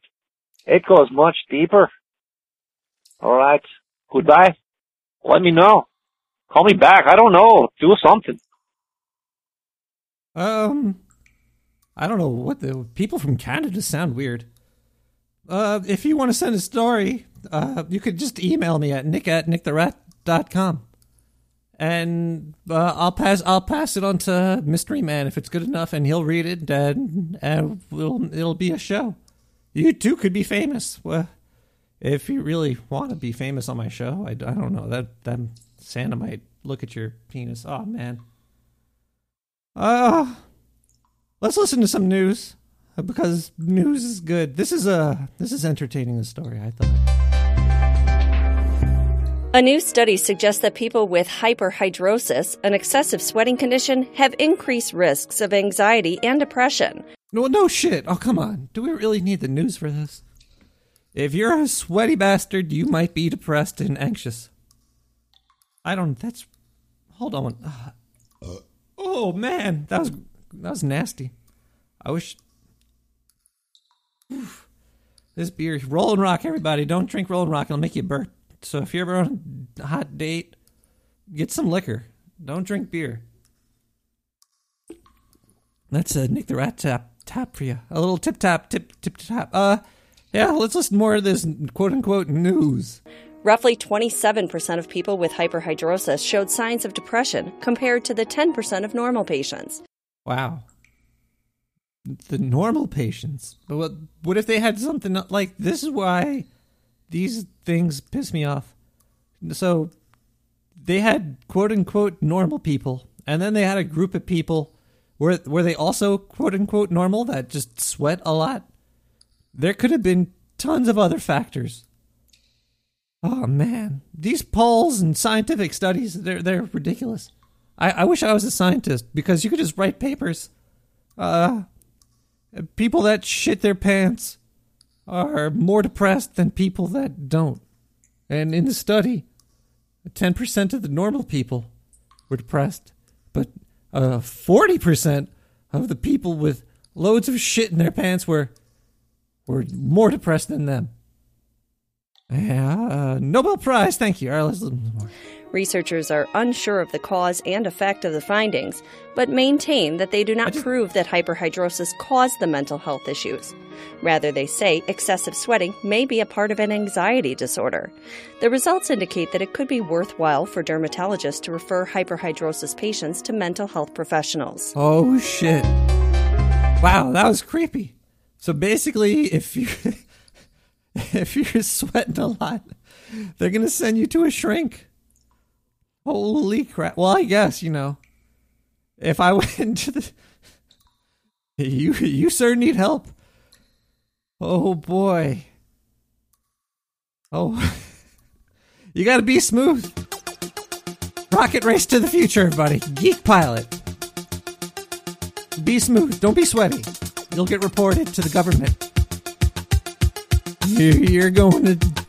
It goes much deeper. All right. Goodbye. Let me know. Call me back. I don't know. Do something. Um, I don't know what the people from Canada sound weird. Uh, if you want to send a story, uh, you could just email me at nick at nicktherat.com. And uh, I'll pass I'll pass it on to Mystery Man if it's good enough, and he'll read it, and, and it'll, it'll be a show. You too could be famous. Well, if you really want to be famous on my show, I, I don't know that that Santa might look at your penis. Oh man. Uh, let's listen to some news uh, because news is good. This is a this is entertaining. The story I thought. A new study suggests that people with hyperhidrosis, an excessive sweating condition, have increased risks of anxiety and depression. No, no shit. Oh, come on. Do we really need the news for this? If you're a sweaty bastard, you might be depressed and anxious. I don't. That's. Hold on. Uh, oh man, that was that was nasty. I wish. Oof. This beer, Rolling Rock, everybody. Don't drink Rolling Rock; it'll make you burp. So if you're ever on a hot date, get some liquor. Don't drink beer. That's a Nick the Rat tap tap for you. A little tip tap tip tip tap. Uh, yeah. Let's listen more of this quote unquote news. Roughly 27% of people with hyperhidrosis showed signs of depression compared to the 10% of normal patients. Wow. The normal patients. But what, what if they had something like this is why these things piss me off. So they had quote unquote normal people, and then they had a group of people were were they also quote unquote normal that just sweat a lot? There could have been tons of other factors. Oh man, these polls and scientific studies they're they're ridiculous. I, I wish I was a scientist because you could just write papers. Uh people that shit their pants are more depressed than people that don't. And in the study, 10% of the normal people were depressed, but uh, 40% of the people with loads of shit in their pants were were more depressed than them. Yeah, uh, Nobel Prize, thank you. All right, let's listen more. Researchers are unsure of the cause and effect of the findings, but maintain that they do not just, prove that hyperhidrosis caused the mental health issues. Rather, they say excessive sweating may be a part of an anxiety disorder. The results indicate that it could be worthwhile for dermatologists to refer hyperhidrosis patients to mental health professionals. Oh, shit. Wow, that was creepy. So basically, if you. if you're sweating a lot, they're to send you to a shrink. Holy crap. Well, I guess, you know, if I went into the. You, you sir need help. Oh boy. Oh. you gotta be smooth. Rocket race to the future, buddy. Geek pilot. Be smooth. Don't be sweaty. You'll get reported to the government. You're going to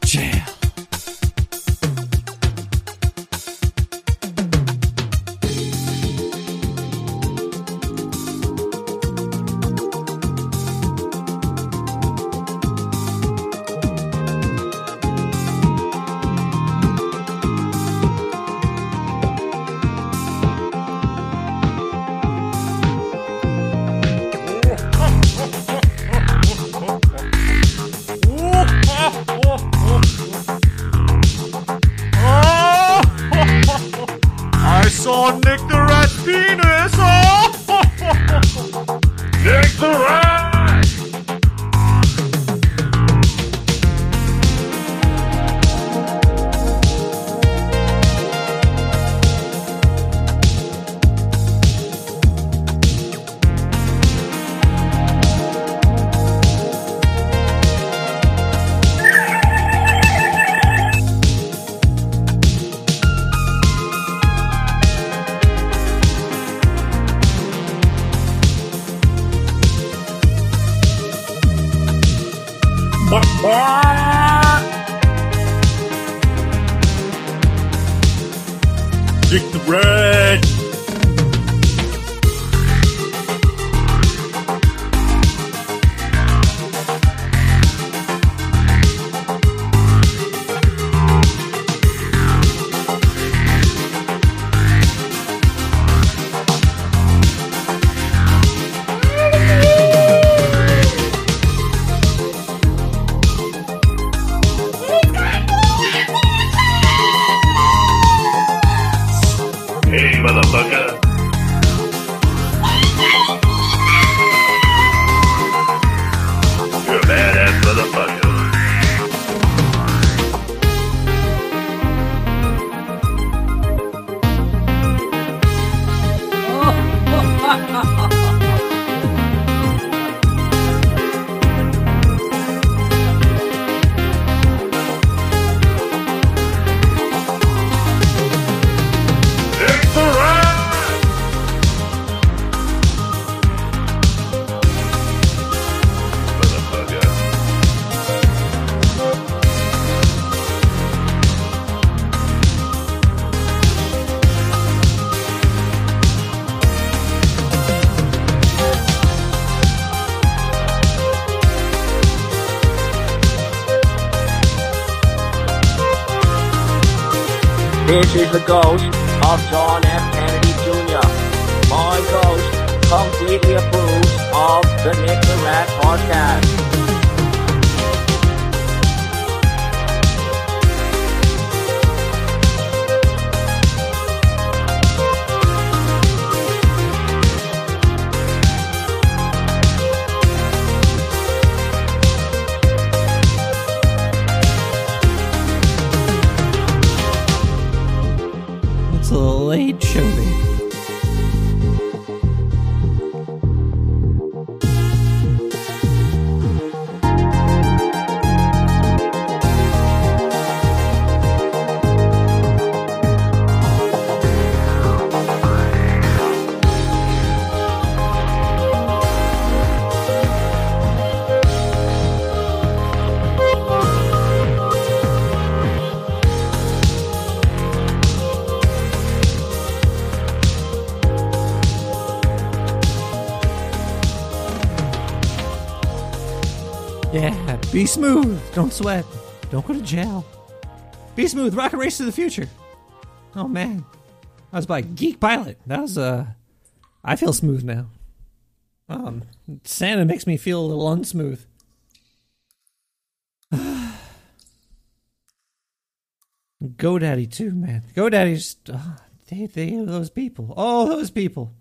the ghost be smooth. Don't sweat. Don't go to jail. Be smooth. Rocket race to the future. Oh man, that was by Geek Pilot. That was uh, I feel smooth now. Um, Santa makes me feel a little unsmooth. GoDaddy too, man. GoDaddy's uh, they they those people. Oh, those people.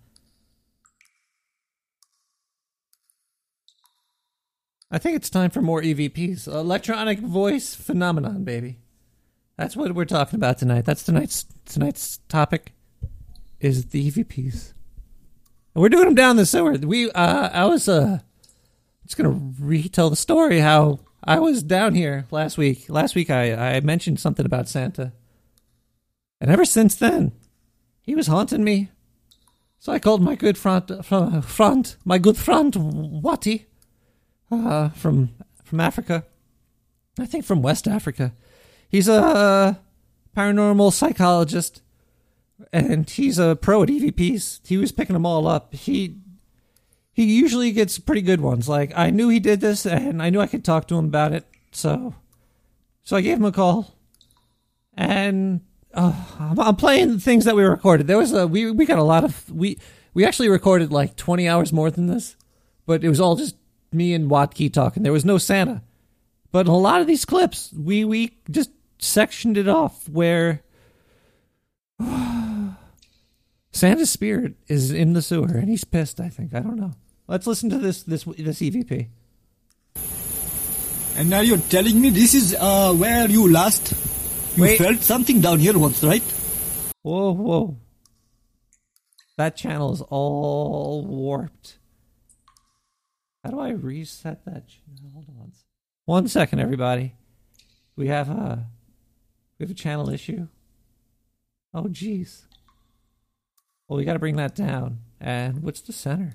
I think it's time for more EVPs. Electronic voice phenomenon, baby. That's what we're talking about tonight. That's tonight's tonight's topic is the EVPs. And we're doing them down the sewer. We uh I was uh just gonna retell the story how I was down here last week. Last week I, I mentioned something about Santa. And ever since then, he was haunting me. So I called my good front, fr- front my good friend Wati, uh, from from Africa. I think from West Africa. He's a paranormal psychologist, and he's a pro at EVPs. He was picking them all up. He he usually gets pretty good ones. Like I knew he did this, and I knew I could talk to him about it. So so I gave him a call, and uh, I'm, I'm playing things that we recorded. There was a we we got a lot of we we actually recorded like 20 hours more than this, but it was all just me and Watke talking. There was no Santa, but a lot of these clips we we just sectioned it off where Santa's spirit is in the sewer and he's pissed. I think I don't know. Let's listen to this this this EVP. And now you're telling me this is uh, where you last you Wait. felt something down here once, right? Whoa, whoa. That channel is all warped. How do I reset that? Hold on. One second, everybody. We have a we have a channel issue. Oh, jeez. Well, we got to bring that down. And what's the center?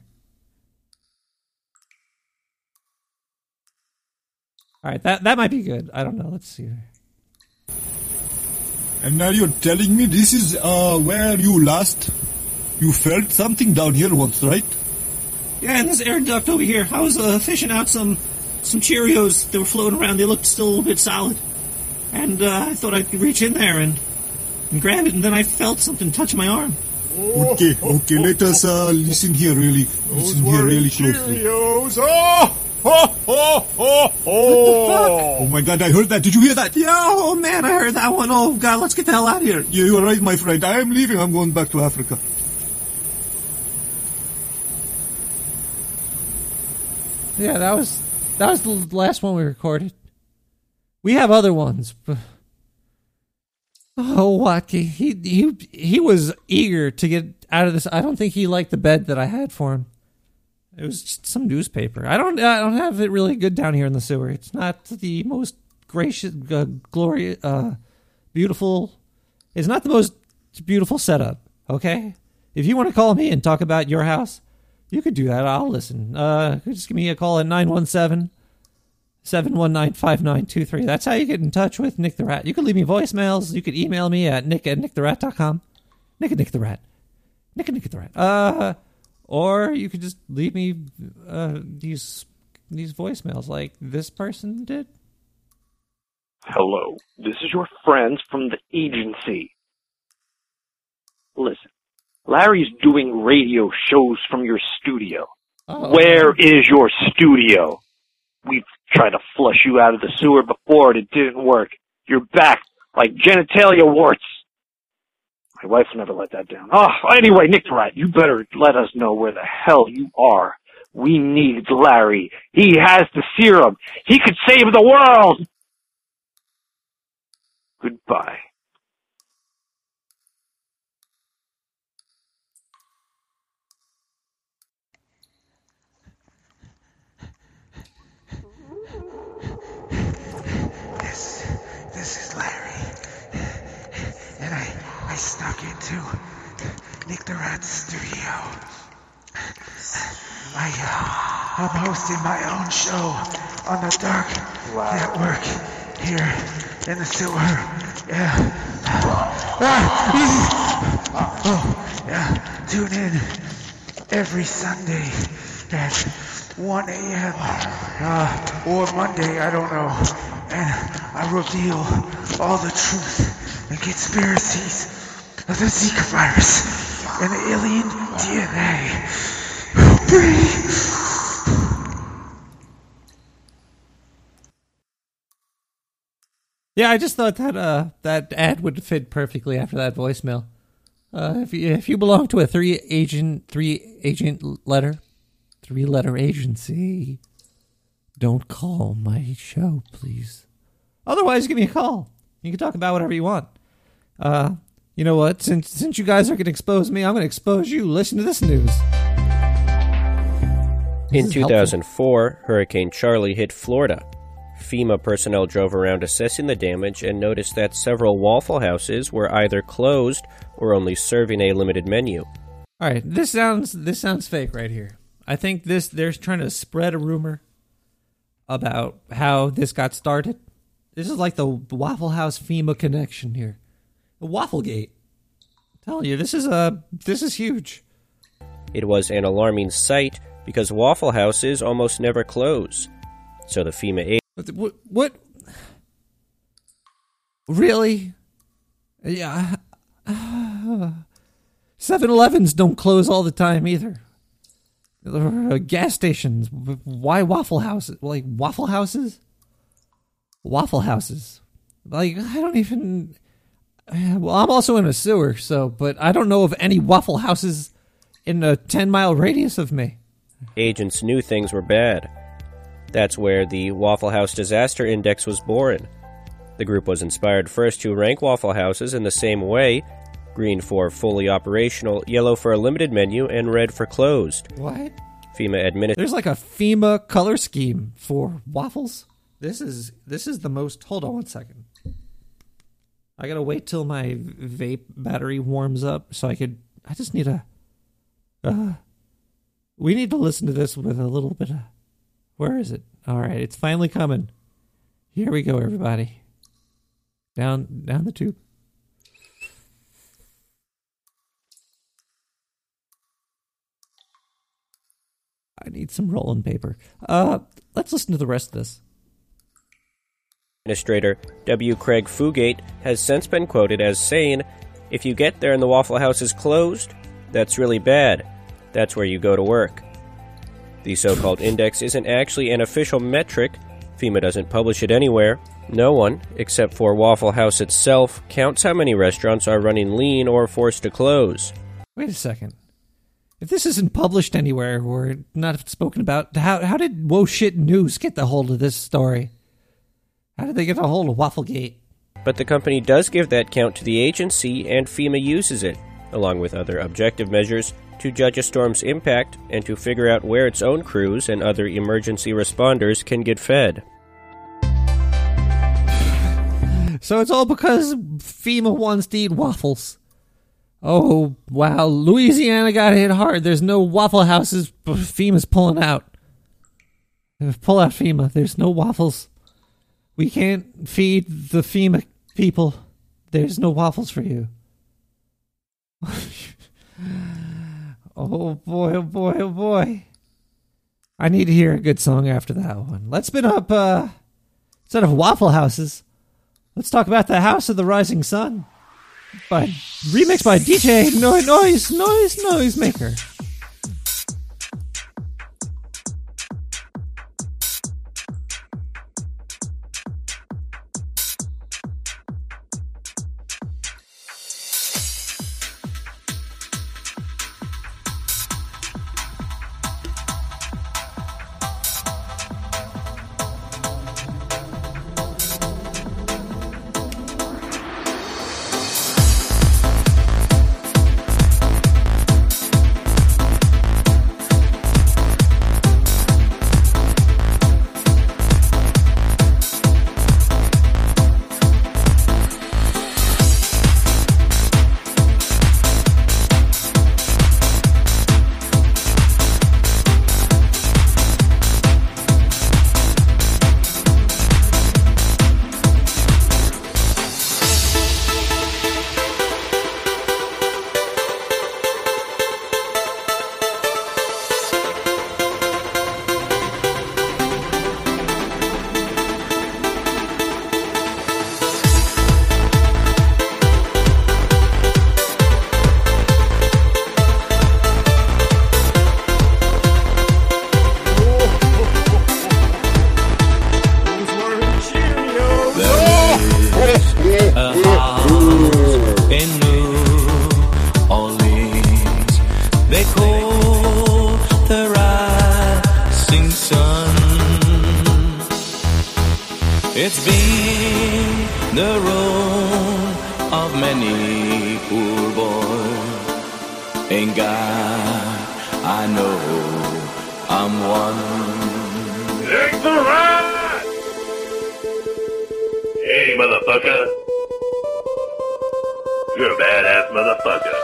All right, that that might be good. I don't know. Let's see. And now you're telling me this is uh, where you last you felt something down here once, right? Yeah, and this air duct over here. I was uh, fishing out some some Cheerios that were floating around. They looked still a little bit solid, and uh, I thought I'd reach in there and, and grab it, and then I felt something touch my arm. Okay, okay. Let us uh, listen here really, listen here really closely. Cheerios. Oh, ho, ho, ho, ho. Oh my God! I heard that. Did you hear that? Yeah, oh man, I heard that one. Oh God, let's get the hell out of here. Yeah, you are right, my friend. I am leaving. I'm going back to Africa. Yeah, that was that was the last one we recorded. We have other ones, but oh, Wacky, he he he was eager to get out of this. I don't think he liked the bed that I had for him. It was just some newspaper. I don't I don't have it really good down here in the sewer. It's not the most gracious, uh, glorious, uh, beautiful. It's not the most beautiful setup. Okay, if you want to call me and talk about your house, you could do that. I'll listen. Uh, just give me a call at 917 719 5923. That's how you get in touch with Nick the Rat. You can leave me voicemails. You can email me at nick at nicktherat.com. Nick at Nick the Rat. Nick at Nick the Rat. Uh, or you could just leave me uh, these these voicemails like this person did. Hello, this is your friends from the agency. Listen, Larry's doing radio shows from your studio. Oh. Where is your studio? We've tried to flush you out of the sewer before and it didn't work. You're back like genitalia warts. My wife will never let that down. Oh, anyway, Nick Rat, you better let us know where the hell you are. We need Larry. He has the serum. He could save the world. Goodbye. This, this is Larry. And I, I snuck into Nick the Rat's studio. I, uh, I'm hosting my own show on the Dark Network here in the sewer. Yeah. Ah. Oh, yeah. Tune in every Sunday at 1 a.m. Uh, or Monday, I don't know. And I reveal all the truth and conspiracies of the Zika virus and the alien DNA. Yeah, I just thought that uh that ad would fit perfectly after that voicemail. Uh, if you if you belong to a three agent three agent letter, three letter agency, don't call my show, please. Otherwise, give me a call. You can talk about whatever you want. Uh, you know what? Since since you guys are going to expose me, I'm going to expose you. Listen to this news. This In is helpful. 2004, Hurricane Charley hit Florida. FEMA personnel drove around assessing the damage and noticed that several Waffle Houses were either closed or only serving a limited menu. All right, this sounds this sounds fake right here. I think this they're trying to spread a rumor about how this got started. This is like the Waffle House FEMA connection here. The Wafflegate. I'm telling you, this is a this is huge. It was an alarming sight because Waffle Houses almost never close. So the FEMA agent What? what really? Yeah. 7-Elevens don't close all the time either. Gas stations. Why Waffle Houses? Like Waffle Houses? Waffle Houses. Like I don't even. Well, I'm also in a sewer, so but I don't know of any Waffle Houses in a 10 mile radius of me. agents knew things were bad. That's where the Waffle House Disaster Index was born. The group was inspired first to rank Waffle Houses in the same way green for fully operational, yellow for a limited menu, and red for closed. What? FEMA administered. There's like a FEMA color scheme for waffles. This is this is the most. Hold on one second. I gotta wait till my vape battery warms up so I could. I just need a. Uh, we need to listen to this with a little bit of. Where is it? All right, it's finally coming. Here we go, everybody. Down, down the tube. I need some rolling paper. Uh, let's listen to the rest of this. Administrator W. Craig Fugate has since been quoted as saying, If you get there and the Waffle House is closed, that's really bad. That's where you go to work. The so called index isn't actually an official metric. FEMA doesn't publish it anywhere. No one, except for Waffle House itself, counts how many restaurants are running lean or forced to close. Wait a second. If this isn't published anywhere or not spoken about, how how did Whoa Shit News get the hold of this story? How did they get a hold of Wafflegate? But the company does give that count to the agency, and FEMA uses it, along with other objective measures, to judge a storm's impact and to figure out where its own crews and other emergency responders can get fed. So it's all because FEMA wants to eat waffles. Oh, wow. Louisiana got hit hard. There's no waffle houses. FEMA's pulling out. Pull out FEMA. There's no waffles. We can't feed the FEMA people. There's no waffles for you. oh boy, oh boy, oh boy. I need to hear a good song after that one. Let's spin up, uh, instead of Waffle Houses, let's talk about the House of the Rising Sun. By remix by DJ Noise Noise Noise Noise motherfucker. You're a badass motherfucker.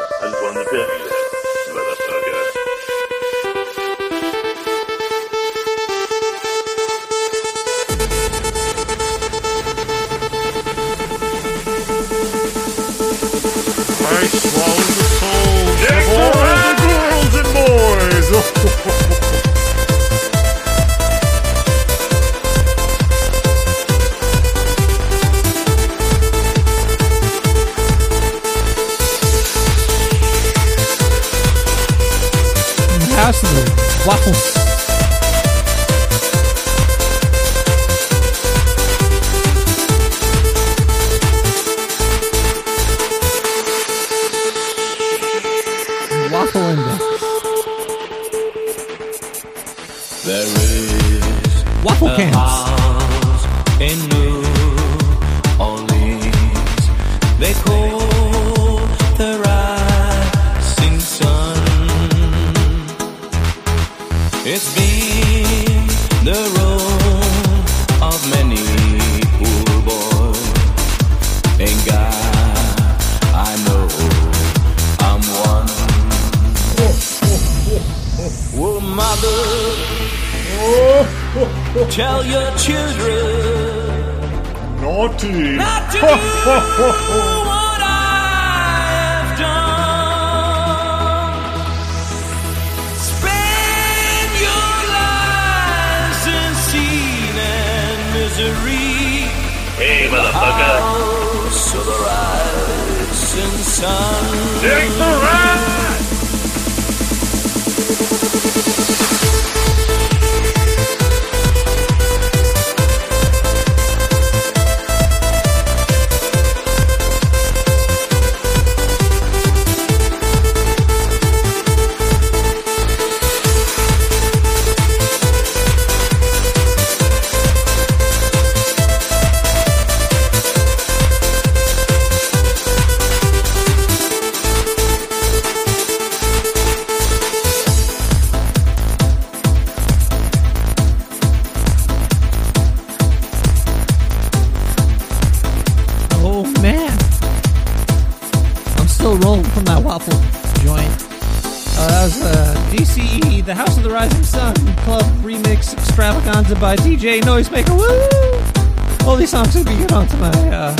Be my uh,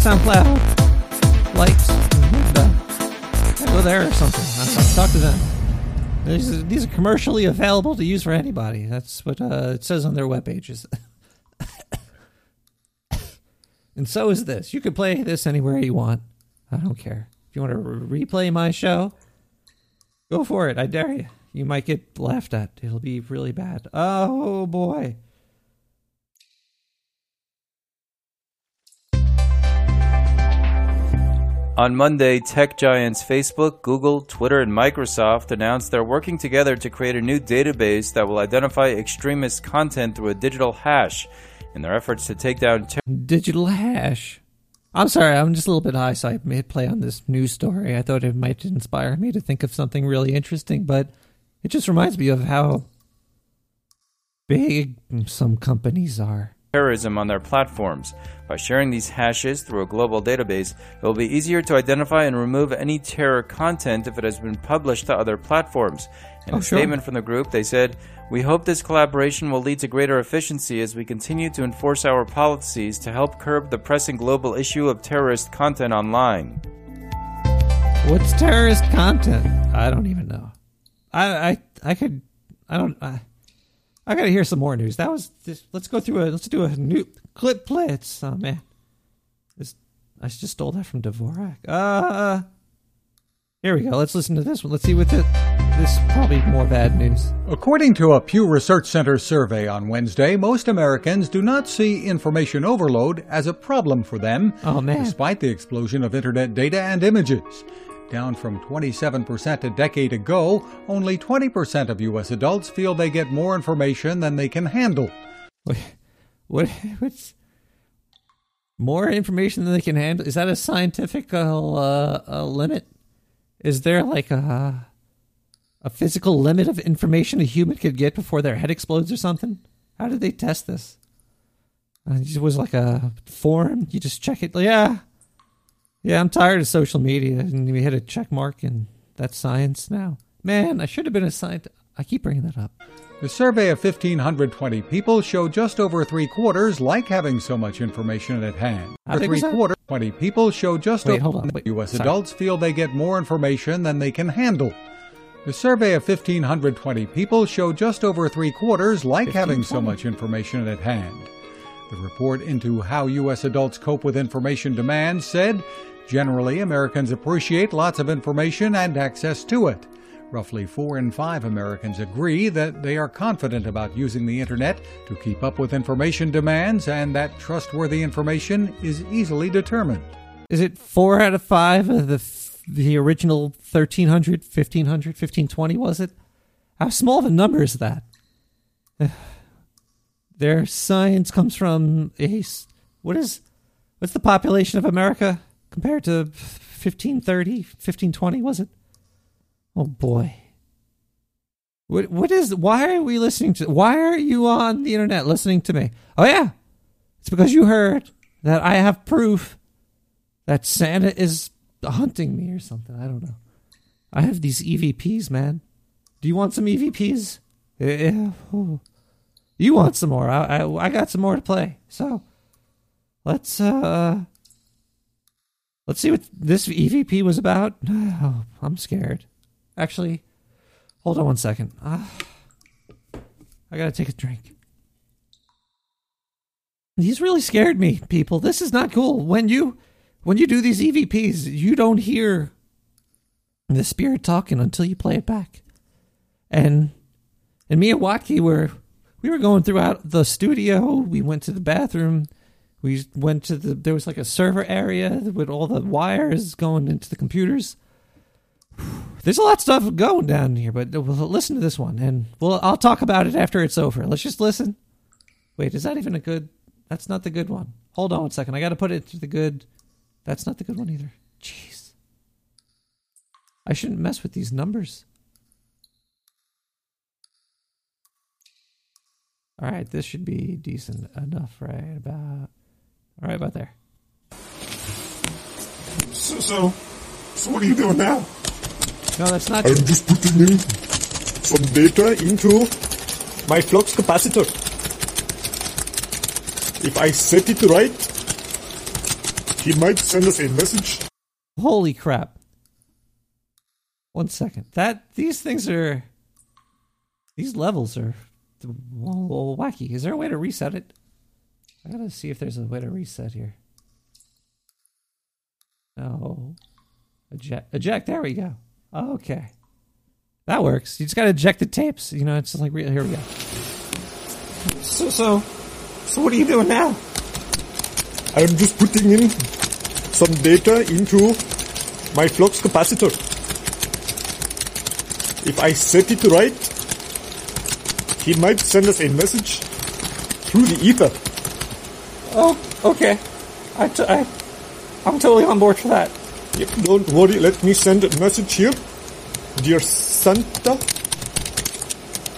SoundCloud likes. Uh, go there or something. I don't talk to them. These are, these are commercially available to use for anybody. That's what uh, it says on their web pages. And so is this. You can play this anywhere you want. I don't care. If you want to re- replay my show, go for it. I dare you. You might get laughed at. It'll be really bad. Oh boy. On Monday, tech giants Facebook, Google, Twitter, and Microsoft announced they're working together to create a new database that will identify extremist content through a digital hash in their efforts to take down ter- Digital hash. I'm sorry, I'm just a little bit high, so I made play on this news story. I thought it might inspire me to think of something really interesting, but it just reminds me of how big some companies are. Terrorism on their platforms. By sharing these hashes through a global database, it will be easier to identify and remove any terror content if it has been published to other platforms. In Oh, a sure. statement from the group, they said, We hope this collaboration will lead to greater efficiency as we continue to enforce our policies to help curb the pressing global issue of terrorist content online. What's terrorist content? I don't even know. I I I could I don't I, I gotta hear some more news. That was just, let's go through a let's do a new clip blitz. Oh man, this I just stole that from Dvorak. Uh, here we go. Let's listen to this one. Let's see what the, this is probably more bad news. According to a Pew Research Center survey on Wednesday, most Americans do not see information overload as a problem for them, oh, man. despite the explosion of internet data and images. Down from 27% a decade ago, only 20% of U.S. adults feel they get more information than they can handle. What? What? What's more information than they can handle? Is that a scientific uh, uh, limit? Is there like a a physical limit of information a human could get before their head explodes or something? How did they test this? Uh, it was like a form. You just check it. Yeah, yeah. I'm tired of social media, and we hit a check mark, and that's science now. Man, I should have been a scientist. I keep bringing that up. The survey of 1,520 people showed just over three quarters like having so much information at hand. Big was three quarters, 20 people showed just Wait, over hold on, wait, U.S. sorry. adults feel they get more information than they can handle. The survey of 1,520 people showed just over three quarters like having so much information at hand. The report into how U.S. adults cope with information demand said generally Americans appreciate lots of information and access to it. Roughly four in five Americans agree that they are confident about using the Internet to keep up with information demands and that trustworthy information is easily determined. Is it four out of five of the the original 1300, 1500, 1520, was it? How small of a number is that? Their science comes from a. What is. What's the population of America compared to 1530, 1520, was it? Oh boy. What what is why are we listening to why are you on the internet listening to me? Oh yeah. It's because you heard that I have proof that Santa is hunting me or something. I don't know. I have these EVPs, man. Do you want some EVPs? Yeah. You want some more? I, I I got some more to play. So Let's uh Let's see what this EVP was about. Oh, I'm scared. Actually, hold on one second. Ah, I gotta take a drink. These really scared me, people. This is not cool. When you when you do these EVPs, you don't hear the spirit talking until you play it back. And and me and Watke were we were going throughout the studio. We went to the bathroom. We went to the there was like a server area with all the wires going into the computers. There's a lot of stuff going down here, but we'll listen to this one, and well, I'll talk about it after it's over. Let's just listen. Wait, is that even a good? That's not the good one. Hold on one second. I got to put it to the good. That's not the good one either. Jeez, I shouldn't mess with these numbers. All right, this should be decent enough, right? About right, about there. So, so, so what are you doing now? No, that's not. I'm just putting in some data into my flux capacitor. If I set it right, he might send us a message. Holy crap! One second. That these things are. These levels are a wacky. Is there a way to reset it? I gotta see if there's a way to reset here. No. Eject. Eject. There we go. Okay. That works. You just gotta eject the tapes. You know, it's like, re- here we go. So, so, so what are you doing now? I'm just putting in some data into my flux capacitor. If I set it right, he might send us a message through the ether. Oh, okay. I, t- I, I'm totally on board for that. Yep, don't worry, let me send a message here. Dear Santa,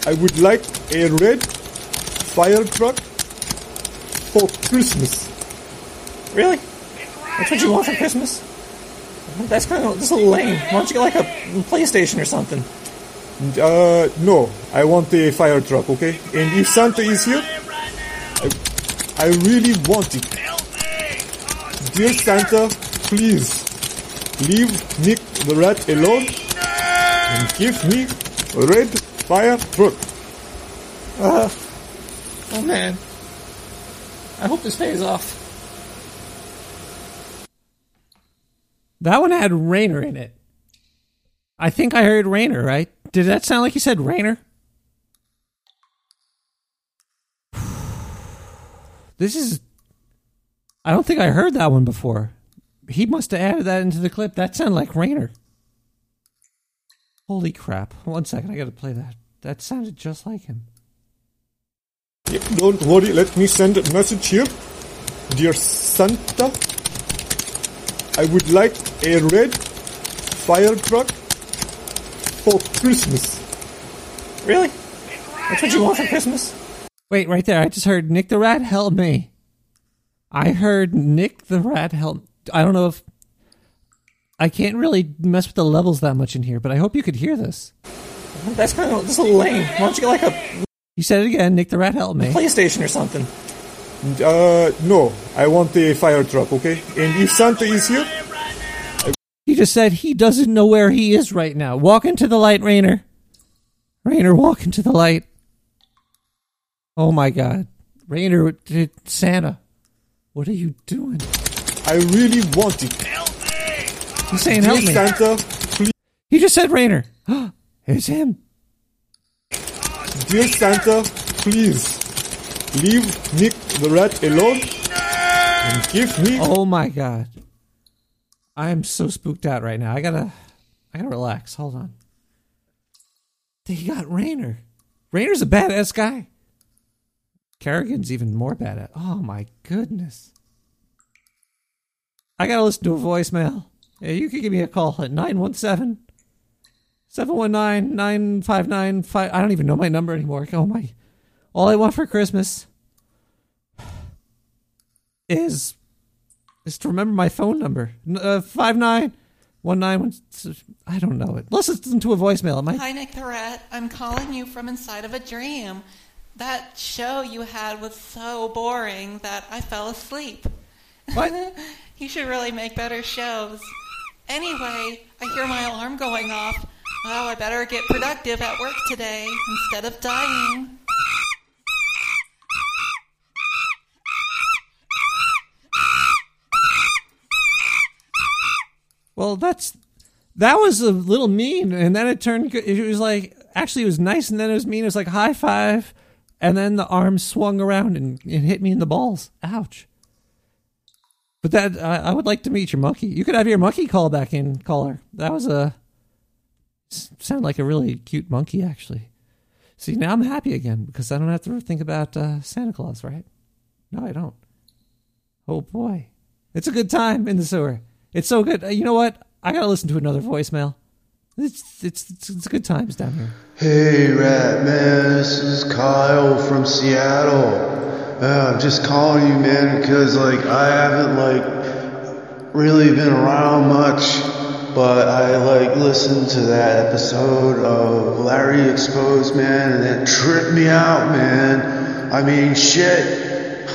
I would like a red fire truck for Christmas. Really? That's what you want for Christmas? That's kind of that's a lame. Why don't you get like a PlayStation or something? Uh, no, I want a fire truck, okay? And if Santa is here, I really want it. Dear Santa, please leave Nick the rat alone and give me a red fire truck. Uh, oh man. I hope this pays off. That one had Rainer in it. I think I heard Rainer, right? Did that sound like you said Rainer? This is. I don't think I heard that one before. He must have added that into the clip. That sounded like Rainer. Holy crap. One second, I gotta play that. That sounded just like him. Don't worry, let me send a message here. Dear Santa, I would like a red fire truck for Christmas. Really? That's what you want for Christmas? Wait, right there. I just heard Nick the Rat help me. I heard Nick the Rat help. I don't know if. I can't really mess with the levels that much in here, but I hope you could hear this. That's kind of this a little lame. Why don't you get like a. You said it again. Nick the Rat help me. PlayStation or something. Uh, no, I want a fire truck, okay? And if Santa is here, He just said he doesn't know where he is right now. Walk into the light, Rainer. Rainer, walk into the light. Oh my God, Rainer, Santa, what are you doing? I really want it. Help me! He's saying help me. Santa, please. He just said Rainer. it's him. Dear Santa, please leave Nick the rat alone and give me. Oh my God, I am so spooked out right now. I gotta, I gotta relax. Hold on. He got Rainer. Rainer's a badass guy. Kerrigan's even more bad at. Oh my goodness. I gotta listen to a voicemail. Yeah, you can give me a call at 917 719 959 I don't even know my number anymore. Oh my. All I want for Christmas is is to remember my phone number. Uh, 5919. I don't know it. Let's listen to a voicemail. It I? Hi, Rat. I'm calling you from inside of a dream. That show you had was so boring that I fell asleep. What? you should really make better shows. Anyway, I hear my alarm going off. Oh, I better get productive at work today instead of dying. Well, that's that was a little mean, and then it turned. good. It was like actually it was nice, and then it was mean. It was like high five, and then the arm swung around and it hit me in the balls. Ouch. But that I I would like to meet your monkey. You could have your monkey call back in, caller. That was a sound like a really cute monkey, actually. See, now I'm happy again because I don't have to think about uh, Santa Claus, right? No, I don't. Oh boy, it's a good time in the sewer. It's so good. Uh, you know what? I gotta listen to another voicemail. It's it's it's, good times down here. Hey, Rat Man, this is Kyle from Seattle. Uh, I'm just calling you, man, because like I haven't like really been around much, but I like listened to that episode of Larry Exposed, man, and it tripped me out, man. I mean, shit.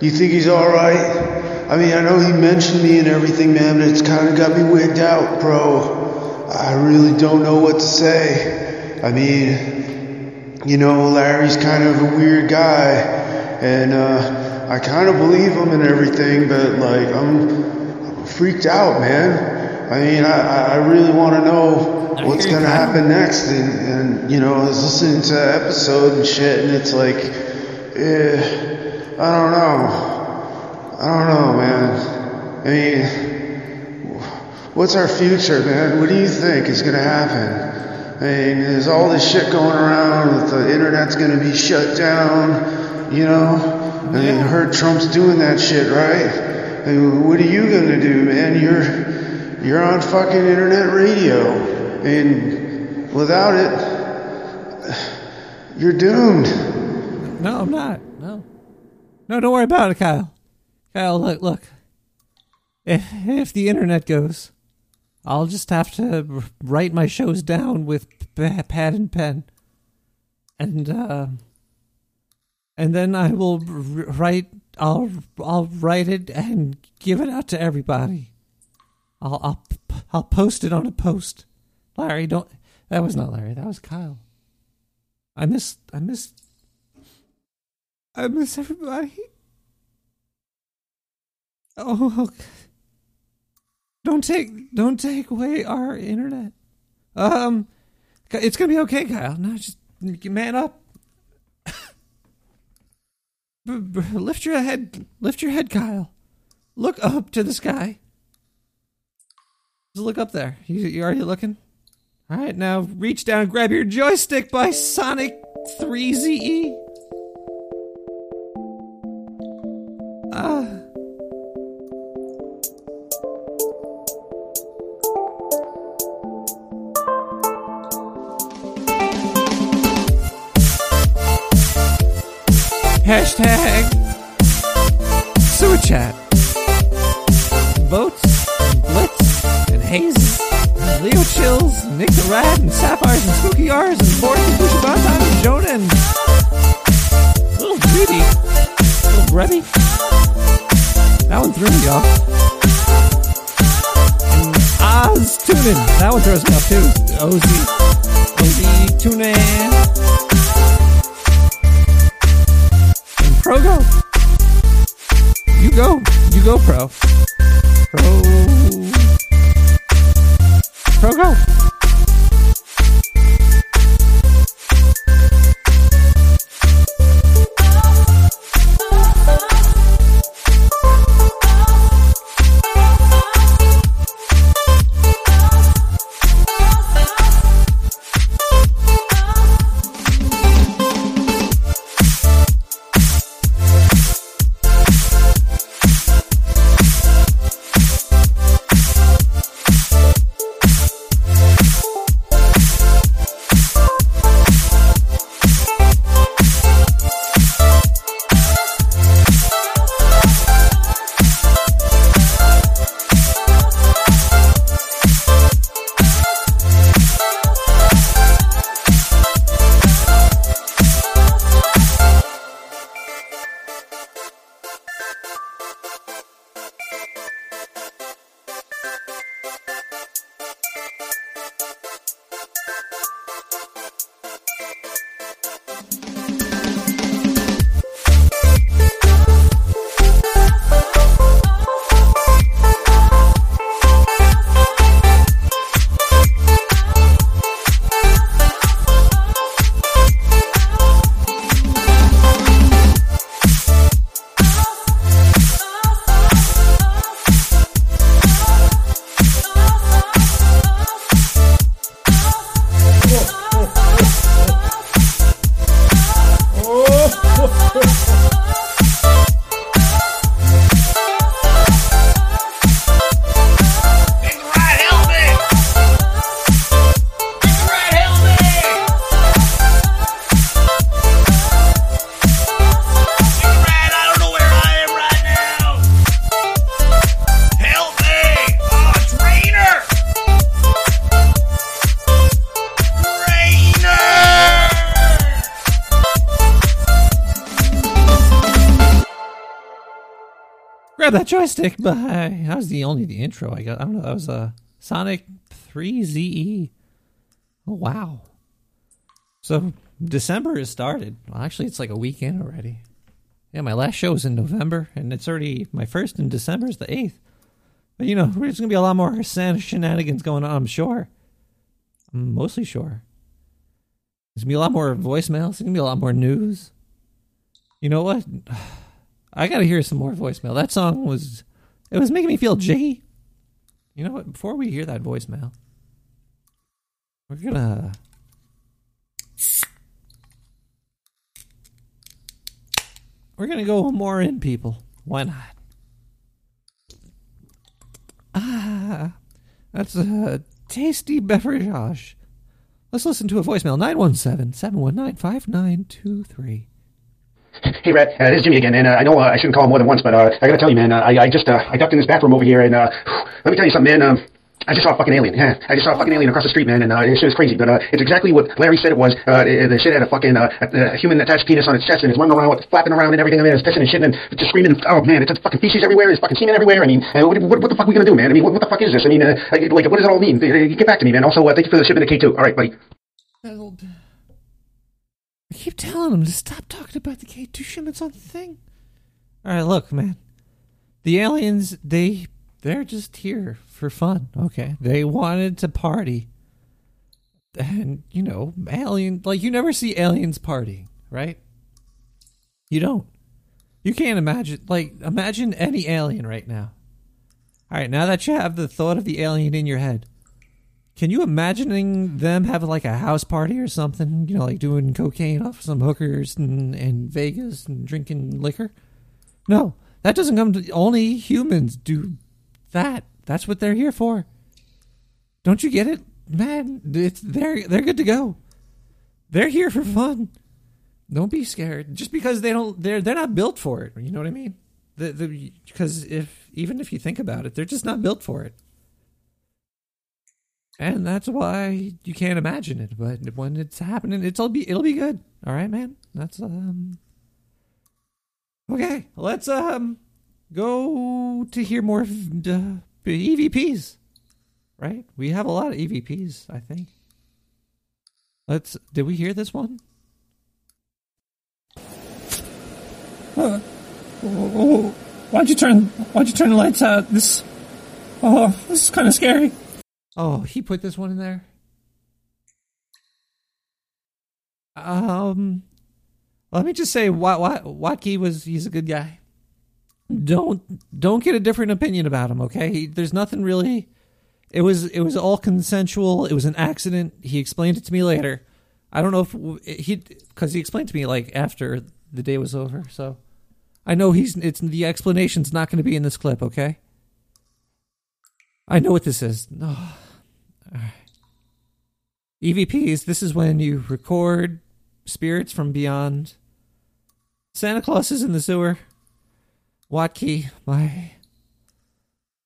You think he's all right? I mean, I know he mentioned me and everything, man, but it's kind of got me wigged out, bro. I really don't know what to say. I mean, you know, Larry's kind of a weird guy, and uh, I kind of believe him and everything, but like, I'm, I'm freaked out, man. I mean, I, I- really want to know what's gonna happen next, and, and you know, I was listening to the episode and shit, and it's like, eh, I don't know. I don't know, man. I mean, what's our future, man? What do you think is going to happen? I mean, there's all this shit going around with the internet's going to be shut down, you know? I mean, I heard Trump's doing that shit, right? I mean, what are you going to do, man? You're you're on fucking internet radio, and without it, you're doomed. No, I'm not. No. No, don't worry about it, Kyle. Kyle, look, look. If, if the internet goes, I'll just have to write my shows down with pad and pen, and uh, and then I will write. I'll I'll write it and give it out to everybody. I'll I'll I'll post it on a post. Larry, don't. That was not Larry. That was Kyle. I miss. I miss. I miss everybody. Oh, don't take don't take away our internet. Um, it's gonna be okay, Kyle. No, just man up. Lift your head. Lift your head, Kyle. Look up to the sky. Just look up there. You, you already looking? All right, now reach down, grab your joystick by Sonic 3ZE. Ah. Hashtag sewer chat. Votes, Blitz, and and Leo Chills, Nick the Rat, and Sapphires, and Spooky R's, and Boris, and Bushy Bonton, and Jonah, Little Judy, Little Grubby. That one threw me off. And Oz Tunin. That one throws me off too. Ozzy. Ozzy Tunin. And Progo. You go. You go, Pro. Pro. Pro go. Grab that joystick, but I, that was the only the intro I got. I don't know. That was a Sonic 3 ZE. Oh wow! So December has started. Well, actually, it's like a weekend already. Yeah, my last show was in November, and it's already my first in December is the eighth. But you know, there's gonna be a lot more shenanigans going on. I'm sure. I'm mostly sure. There's gonna be a lot more voicemails. There's gonna be a lot more news. You know what? I gotta hear some more voicemail. That song was, it was making me feel jiggy. You know what? Before we hear that voicemail, we're gonna. We're gonna go more in, people. Why not? Ah, that's a tasty beverage. Let's listen to a voicemail 917 719 5923. Hey, Red, uh, this is Jimmy again, and uh, I know uh, I shouldn't call more than once, but uh, I gotta tell you, man, uh, I, I just uh, I ducked in this bathroom over here, and let me tell you something, man. Um, I just saw a fucking alien. Yeah, I just saw a fucking alien across the street, man, and uh, it's just crazy. But uh, it's exactly what Larry said it was. Uh, the shit had a fucking uh, a, a human attached penis on its chest, and it's running around, flapping around and everything. Mean, it's pissing and shitting and just screaming. Oh man, it's a fucking feces everywhere. There's fucking semen everywhere. I mean, uh, what, what, what the fuck are we gonna do, man? I mean, what, what the fuck is this? I mean, uh, like, what does it all mean? Get back to me, man. Also, uh, thank you for the shipment of K2. All right, buddy. I keep telling him to stop talking about the K2 shipments on the thing. All right, look, man. The aliens, they they're just here for fun. Okay, they wanted to party, and you know, alien like you never see aliens partying, right? You don't. You can't imagine like imagine any alien right now. All right, now that you have the thought of the alien in your head, can you imagining them having like a house party or something? You know, like doing cocaine off some hookers and Vegas and drinking liquor? No, that doesn't come to only humans do that. That's what they're here for. Don't you get it, man? It's they're they're good to go. They're here for fun. Don't be scared. Just because they don't, they're they're not built for it. You know what I mean? The the because if even if you think about it, they're just not built for it. And that's why you can't imagine it. But when it's happening, it'll be it'll be good. All right, man. That's um. Okay, let's um go to hear more EVPs. Right, we have a lot of EVPs. I think. Let's. Did we hear this one? Uh, oh, oh, why'd you turn? Why'd you turn the lights out? This. Oh, this is kind of scary. Oh, he put this one in there. Um, let me just say, Wat, Wat, Watke was he's a good guy. Don't don't get a different opinion about him. Okay, he, there's nothing really. It was it was all consensual. It was an accident. He explained it to me later. I don't know if he because he explained to me like after the day was over. So I know he's it's the explanation's not going to be in this clip. Okay. I know what this is. Oh. EVPs, this is when you record spirits from beyond. Santa Claus is in the sewer. Watke, my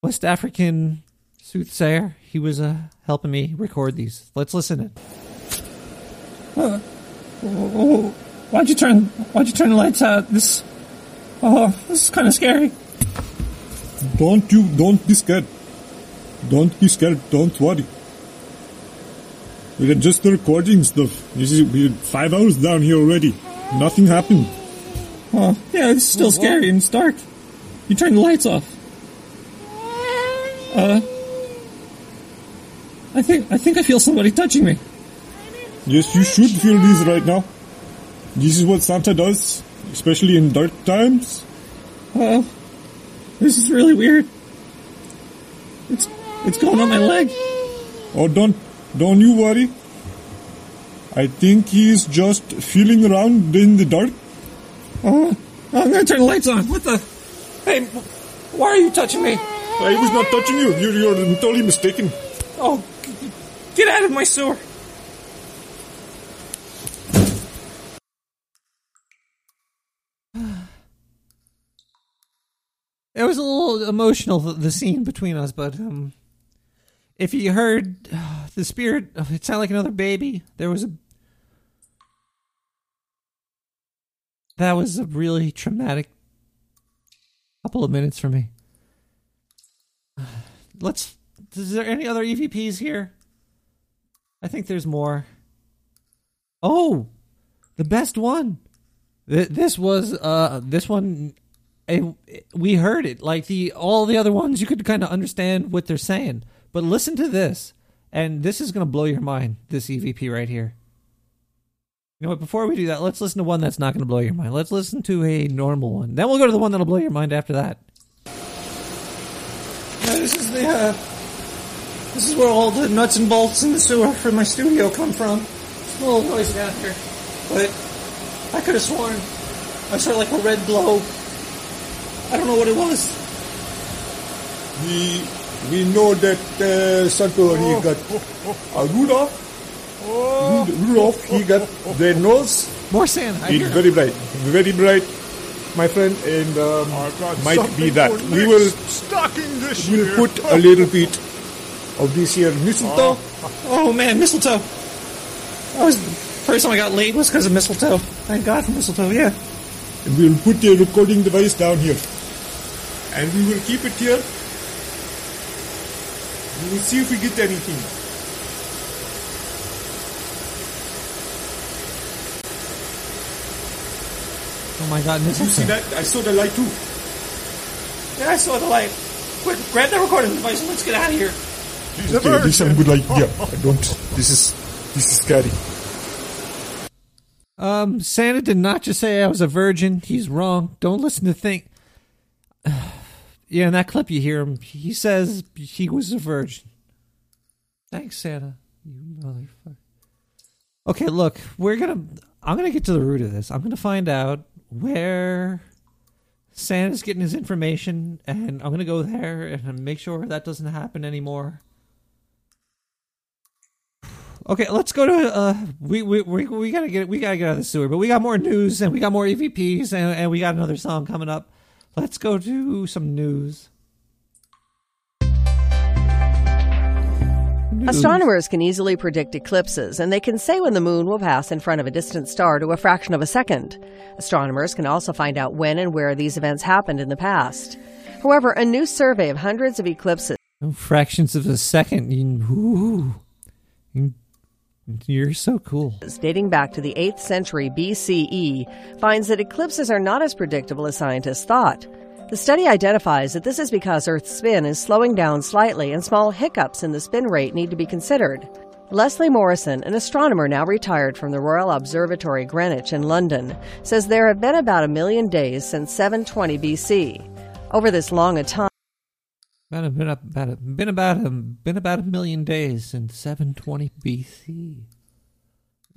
West African soothsayer, he was uh, helping me record these. Let's listen in. Uh, oh, oh, why'd you turn? Why'd you turn the lights out? This. Oh, this is kind of scary. Don't you, don't be scared. Don't be scared, don't worry. We're just recording stuff. This is, we're five hours down here already. Nothing happened. Oh, yeah, it's still scary and it's dark. You turn the lights off. Uh, I think I think I feel somebody touching me. Yes, you should feel this right now. This is what Santa does, especially in dark times. Oh, this is really weird. It's it's going on my leg. Oh, don't don't you worry. I think he's just feeling around in the dark. Oh, I'm gonna turn the lights on. What the? Hey, why are you touching me? I was not touching you. You're, you're totally mistaken. Oh, g- get out of my sewer. It was a little emotional the, the scene between us, but um, if you heard uh, the spirit, it sounded like another baby. There was a that was a really traumatic couple of minutes for me. Let's. Is there any other EVPs here? I think there's more. Oh, the best one. Th- This was uh this one. eh, we heard it like the all the other ones. You could kind of understand what they're saying, but listen to this, and this is gonna blow your mind. This EVP right here. You know what? Before we do that, let's listen to one that's not going to blow your mind. Let's listen to a normal one. Then we'll go to the one that'll blow your mind after that. Yeah, this is the, uh, this is where all the nuts and bolts in the sewer for my studio come from. It's a little noisy down here, but I could have sworn I saw like a red glow. I don't know what it was. We we know that uh, Santo he got uh, Rudolph. Rud- Rudolph he got red nose. More sand. I It's hear very bright, very bright, my friend, and um, might be that. We will stocking this we'll year. put a little bit of this here mistletoe. Oh man, mistletoe. I was first time I got late was because of mistletoe. Thank God for mistletoe. Yeah. And we'll put the recording device down here. And we will keep it here. We will see if we get anything. Oh my God! Did you see that? I saw the light too. Yeah, I saw the light. Quick, grab the recording device and let's get out of here. Okay, this is a good idea. I don't. This is this is scary. Um, Santa did not just say I was a virgin. He's wrong. Don't listen to think. yeah, in that clip you hear him. He says he was a virgin. Thanks, Santa. You motherfucker. Okay, look, we're gonna. I'm gonna get to the root of this. I'm gonna find out where Santa's getting his information, and I'm gonna go there and make sure that doesn't happen anymore. Okay, let's go to uh we we we, we gotta get we gotta get out of the sewer, but we got more news and we got more EVPs and, and we got another song coming up. Let's go to some news. Astronomers can easily predict eclipses, and they can say when the moon will pass in front of a distant star to a fraction of a second. Astronomers can also find out when and where these events happened in the past. However, a new survey of hundreds of eclipses Fractions of a second. Ooh, you're so cool. dating back to the 8th century BCE finds that eclipses are not as predictable as scientists thought. The study identifies that this is because Earth's spin is slowing down slightly and small hiccups in the spin rate need to be considered. Leslie Morrison, an astronomer now retired from the Royal Observatory Greenwich in London, says there have been about a million days since 720 BC. Over this long a time, Been about a, been about a, been about a million days since 720 BC.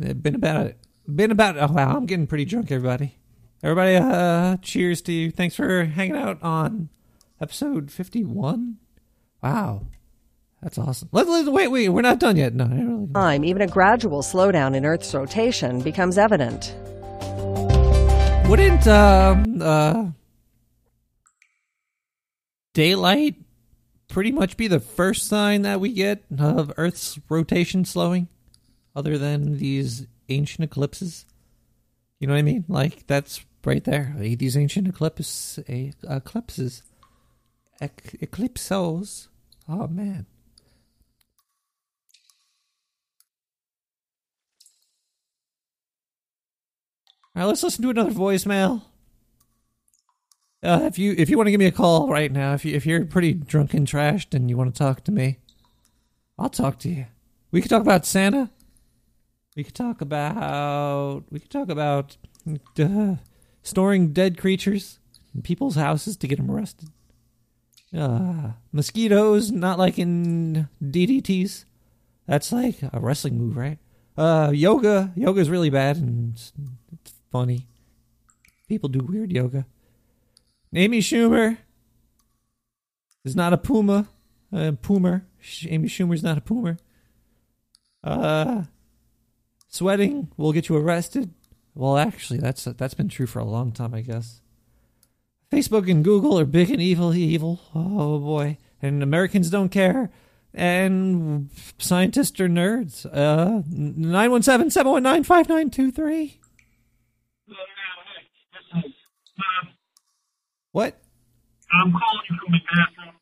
Uh, Been about been about. Oh wow, I'm getting pretty drunk, everybody. Everybody, uh, cheers to you. Thanks for hanging out on episode 51. Wow, that's awesome. Let, let, wait, wait, we're not done yet. No, really. time, even a gradual slowdown in Earth's rotation becomes evident. Wouldn't um uh daylight pretty much be the first sign that we get of Earth's rotation slowing, other than these ancient eclipses? You know what I mean? Like that's right there. These ancient eclipses, eh, eclipses, ec-. Oh man. All right, let's listen to another voicemail. Uh, if you if you want to give me a call right now, if you if you're pretty drunk and trashed and you want to talk to me, I'll talk to you. We could talk about Santa. We could talk about we could talk about uh, storing dead creatures in people's houses to get them arrested. Uh, mosquitoes, not like in DDTs. That's like a wrestling move, right? Uh, yoga. Yoga's really bad and it's funny. People do weird yoga. Amy Schumer is not a puma. Uh, poomer. Sh- Amy Schumer's not a poomer. Uh, sweating will get you arrested. Well, actually, that's that's been true for a long time, I guess. Facebook and Google are big and evil, evil. Oh boy, and Americans don't care. And scientists are nerds. Uh, nine one seven seven one nine five nine two three. What? I'm calling you from the bathroom.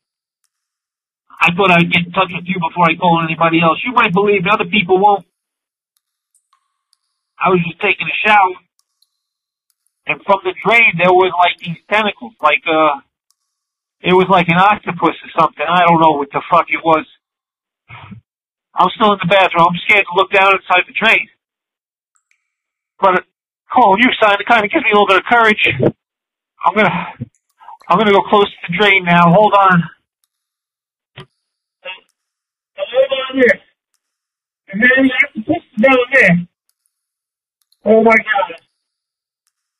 I thought I'd get in touch with you before I call anybody else. You might believe me, other people won't. I was just taking a shower, and from the drain there was like these tentacles, like uh, it was like an octopus or something. I don't know what the fuck it was. I'm still in the bathroom. I'm scared to look down inside the drain. But calling you, sign, it kind of gives me a little bit of courage. I'm gonna, I'm gonna go close to the drain now. Hold on. Hold on here. And then the octopus is down there. Oh my god.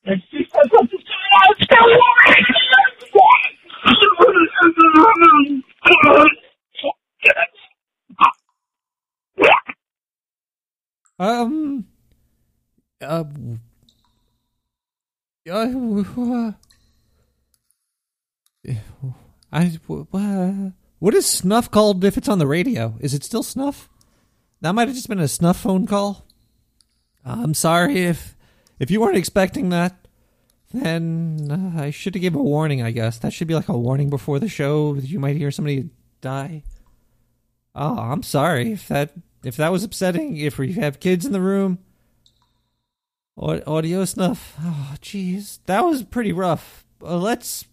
It's just like something's coming out. Um. Uh. Uh. I. What is snuff called if it's on the radio? Is it still snuff? That might have just been a snuff phone call. I'm sorry if if you weren't expecting that. Then uh, I should have given a warning. I guess that should be like a warning before the show. that You might hear somebody die. Oh, I'm sorry if that if that was upsetting. If we have kids in the room, audio snuff. Oh, jeez, that was pretty rough. Uh, let's.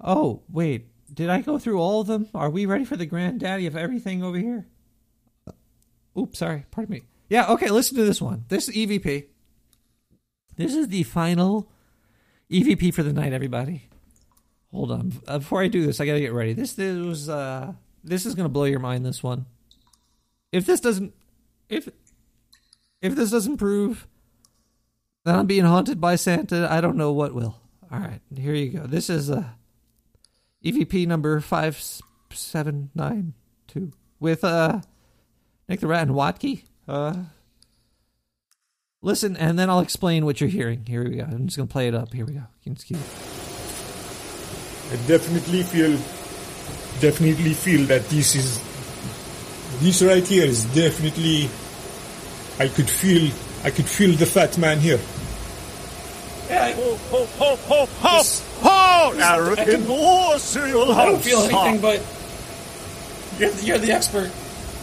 Oh wait, did I go through all of them? Are we ready for the granddaddy of everything over here? Oops, sorry. Pardon me. Yeah, okay, listen to this one. This is EVP. This is the final EVP for the night, everybody. Hold on. Uh, before I do this, I gotta get ready. This is uh this is gonna blow your mind, this one. If this doesn't if if this doesn't prove that I'm being haunted by Santa, I don't know what will. Alright, here you go. This is uh EVP number five seven nine two with uh Nick the Rat and Watke. Uh, listen, and then I'll explain what you're hearing. Here we go. I'm just gonna play it up. Here we go. You can just. I definitely feel, definitely feel that this is, this right here is definitely, I could feel, I could feel the fat man here. Ho, ho, ho, ho, ho, ho! Arrogant horse, you'll I don't feel anything, but you're, you're the expert.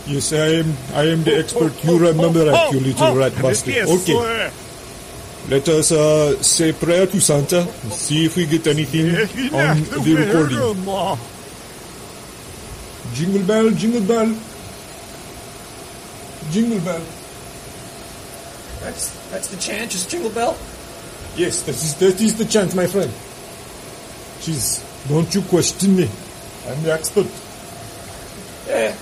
Yes, I am, I am the expert. You remember that, you little rat bastard. Yes, Okay. Let us uh, say prayer to Santa and see if we get anything on the recording. Jingle bell, jingle bell. Jingle bell. That's that's the chant. Just jingle bell. Yes, that is, that is the chant, my friend. Jeez, don't you question me. I'm the expert. Yeah,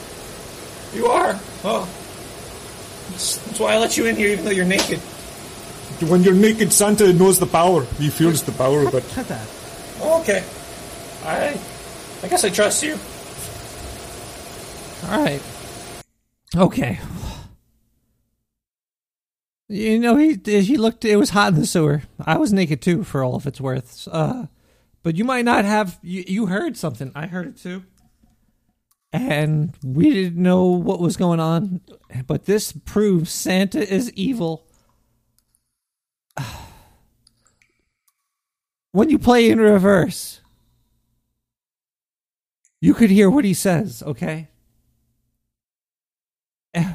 you are. Oh, that's, that's why I let you in here, even though you're naked. When you're naked, Santa knows the power. He feels the power, but Cut that. Oh, okay. I, I guess I trust you. All right. Okay. You know, he he looked. It was hot in the sewer. I was naked too, for all of its worth. Uh, but you might not have. You, you heard something. I heard it too. And we didn't know what was going on. But this proves Santa is evil. When you play in reverse, you could hear what he says. Okay.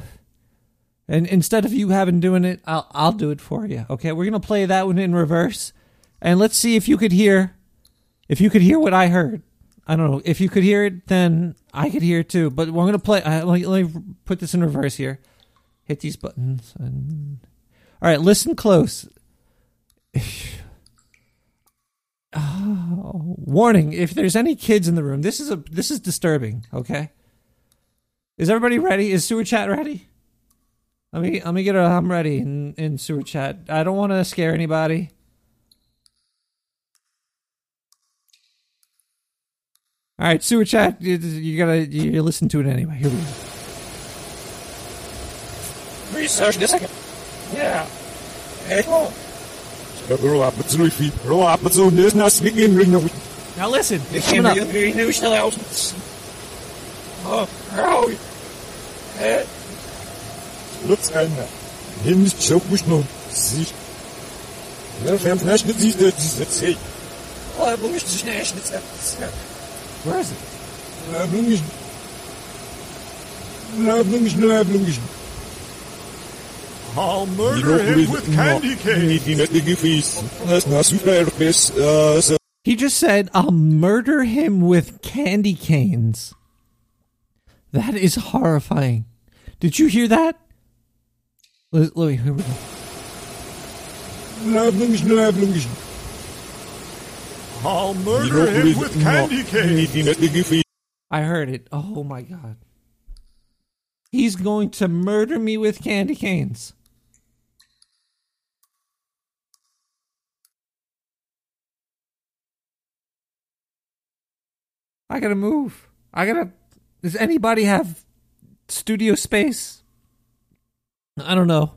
And instead of you having doing it, I'll I'll do it for you. Okay, we're gonna play that one in reverse, and let's see if you could hear, if you could hear what I heard. I don't know if you could hear it, then I could hear it too. But we're gonna play. Uh, let, me, let me put this in reverse here. Hit these buttons. And... All right, listen close. Oh, warning! If there's any kids in the room, this is a this is disturbing. Okay. Is everybody ready? Is sewer chat ready? Let me let me get a I'm ready in, in sewer chat. I don't want to scare anybody. All right, sewer chat. You, you gotta you listen to it anyway. Here we go. Research this second. Yeah. Hey, come. Now listen. Ik Coming up. weer nu snel uit. Oh, Looks kind of. Him is choke with no. See? Well, fam, flash the these that's it. bloem is te snel. Where is it? Uh, bloem is. I'll murder him with candy canes. He just said, I'll murder him with candy canes. That is horrifying. Did you hear that? Louis, Louis here we go. I'll murder him with candy canes. I heard it. Oh my god. He's going to murder me with candy canes. I gotta move. I gotta. Does anybody have studio space? I don't know.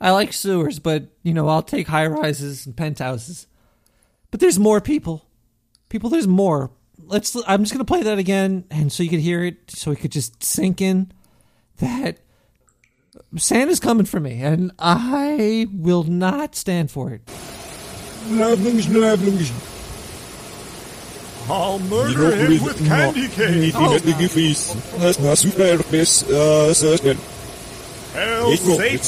I like sewers, but you know, I'll take high rises and penthouses. But there's more people. People, there's more. Let's. I'm just gonna play that again, and so you could hear it, so we could just sink in that Santa's coming for me, and I will not stand for it. I'll murder him with candy canes. Oh, Hail Satan.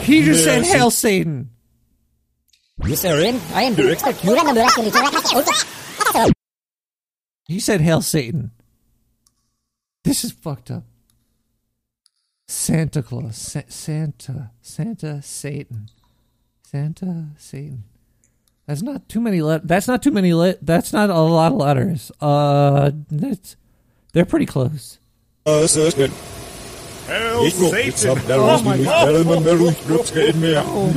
He just said, "Hail Satan." He said, "Hail Satan." This is fucked up. Santa Claus, Sa- Santa, Santa, Satan, Santa, Satan. That's not too many. Le- that's not too many. Le- that's not a lot of letters. Uh, that's they're pretty close. Uh, this is good. Hail Satan. Oh my god. Oh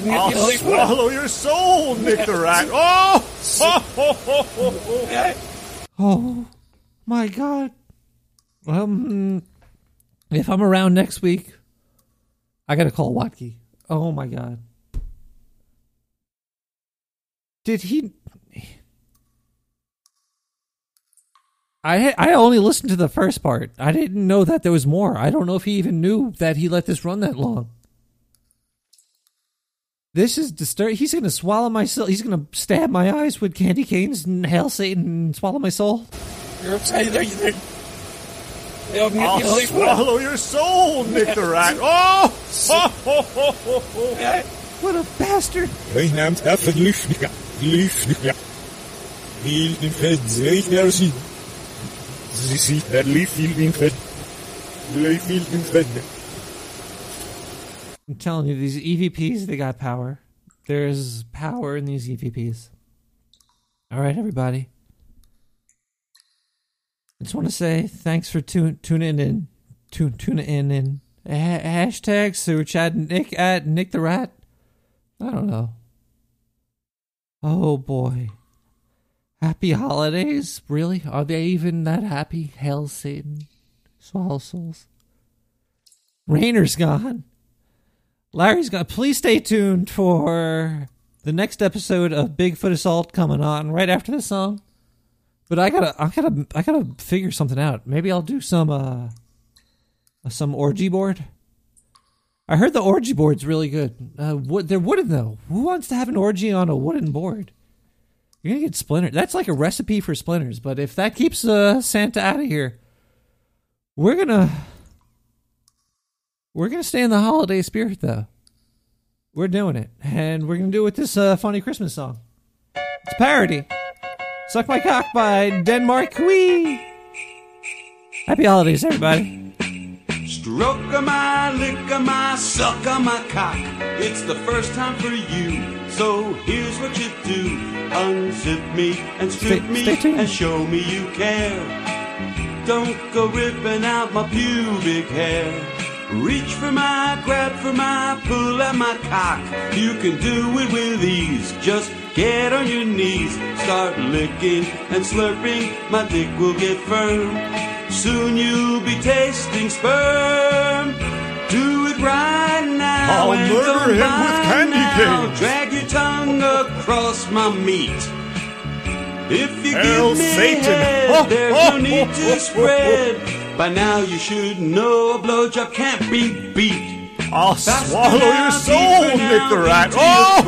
my god. I'll swallow your soul, Nick the Rat. Oh! Oh my god. Um, if I'm around next week, I gotta call Watke. Oh my god. Did he? I I only listened to the first part. I didn't know that there was more. I don't know if he even knew that he let this run that long. This is disturbing. He's gonna swallow my soul. He's gonna stab my eyes with candy canes and hail Satan and swallow my soul. I'll swallow your soul, Nick the Rat. Oh! What a bastard! Mijn naam is even Lufnica. Lufnica. Heel in vet, zweet naar in in vet. I'm telling you, these EVPs, they got power. There's power in these EVPs. All right, everybody. I just want to say thanks for tune, tuning in. Tune, tuning in and ha- hashtag sewer chat Nick at Nick the Rat. I don't know. Oh boy. Happy holidays? Really? Are they even that happy? Hail Satan. Swallow souls. Rainer's gone. Larry's gone. Please stay tuned for the next episode of Bigfoot Assault coming on right after this song. But I gotta, I gotta, I gotta figure something out. Maybe I'll do some, uh, some orgy board. I heard the orgy board's really good. Uh, wood, they're wooden though. Who wants to have an orgy on a wooden board? You're gonna get splintered. That's like a recipe for splinters. But if that keeps uh, Santa out of here, we're gonna, we're gonna stay in the holiday spirit though. We're doing it, and we're gonna do it with this uh, funny Christmas song. It's parody. Suck My Cock by Denmark Wee. Happy holidays, everybody. Stroke a my, lick a my, suck a my cock. It's the first time for you. So here's what you do. Unzip me and strip Stay- me stay and show me you care. Don't go ripping out my pubic hair. Reach for my, grab for my, pull at my cock. You can do it with ease. Just get on your knees. Start licking and slurping. My dick will get firm. Soon you'll be tasting sperm. Do it right now. I'll murder him with candy now. canes. Drag your tongue across my meat. If you Hail give me Satan. head, Oh, there's oh, no need to oh, spread. By now you should know a blowjob can't be beat. I'll swallow your soul, Nick the Rat. Oh!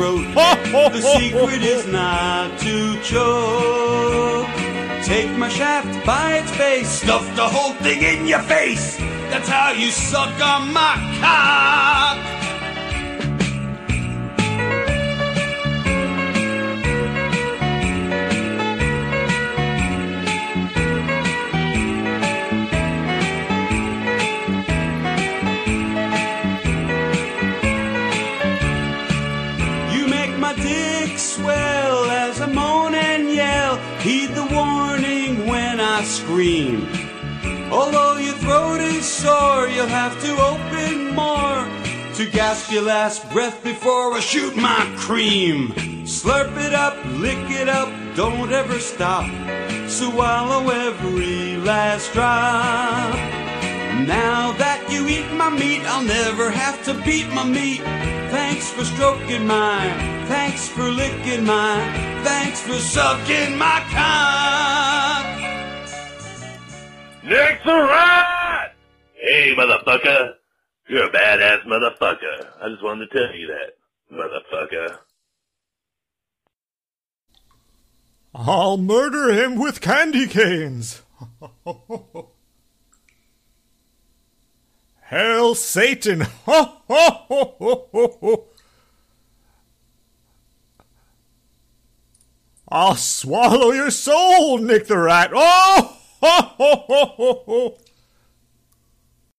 The secret is not to choke. Take my shaft by its base, stuff the whole thing in your face. That's how you suck on my cock. Scream. Although your throat is sore, you'll have to open more to gasp your last breath before I shoot my cream. Slurp it up, lick it up, don't ever stop. Swallow every last drop. Now that you eat my meat, I'll never have to beat my meat. Thanks for stroking mine. Thanks for licking mine. Thanks for sucking my cock. Nick the Rat! Hey, motherfucker. You're a badass motherfucker. I just wanted to tell you that, motherfucker. I'll murder him with candy canes. Hail Satan! Ho, ho, ho, ho, ho, ho. I'll swallow your soul, Nick the Rat. Oh! Ho, ho, ho, ho.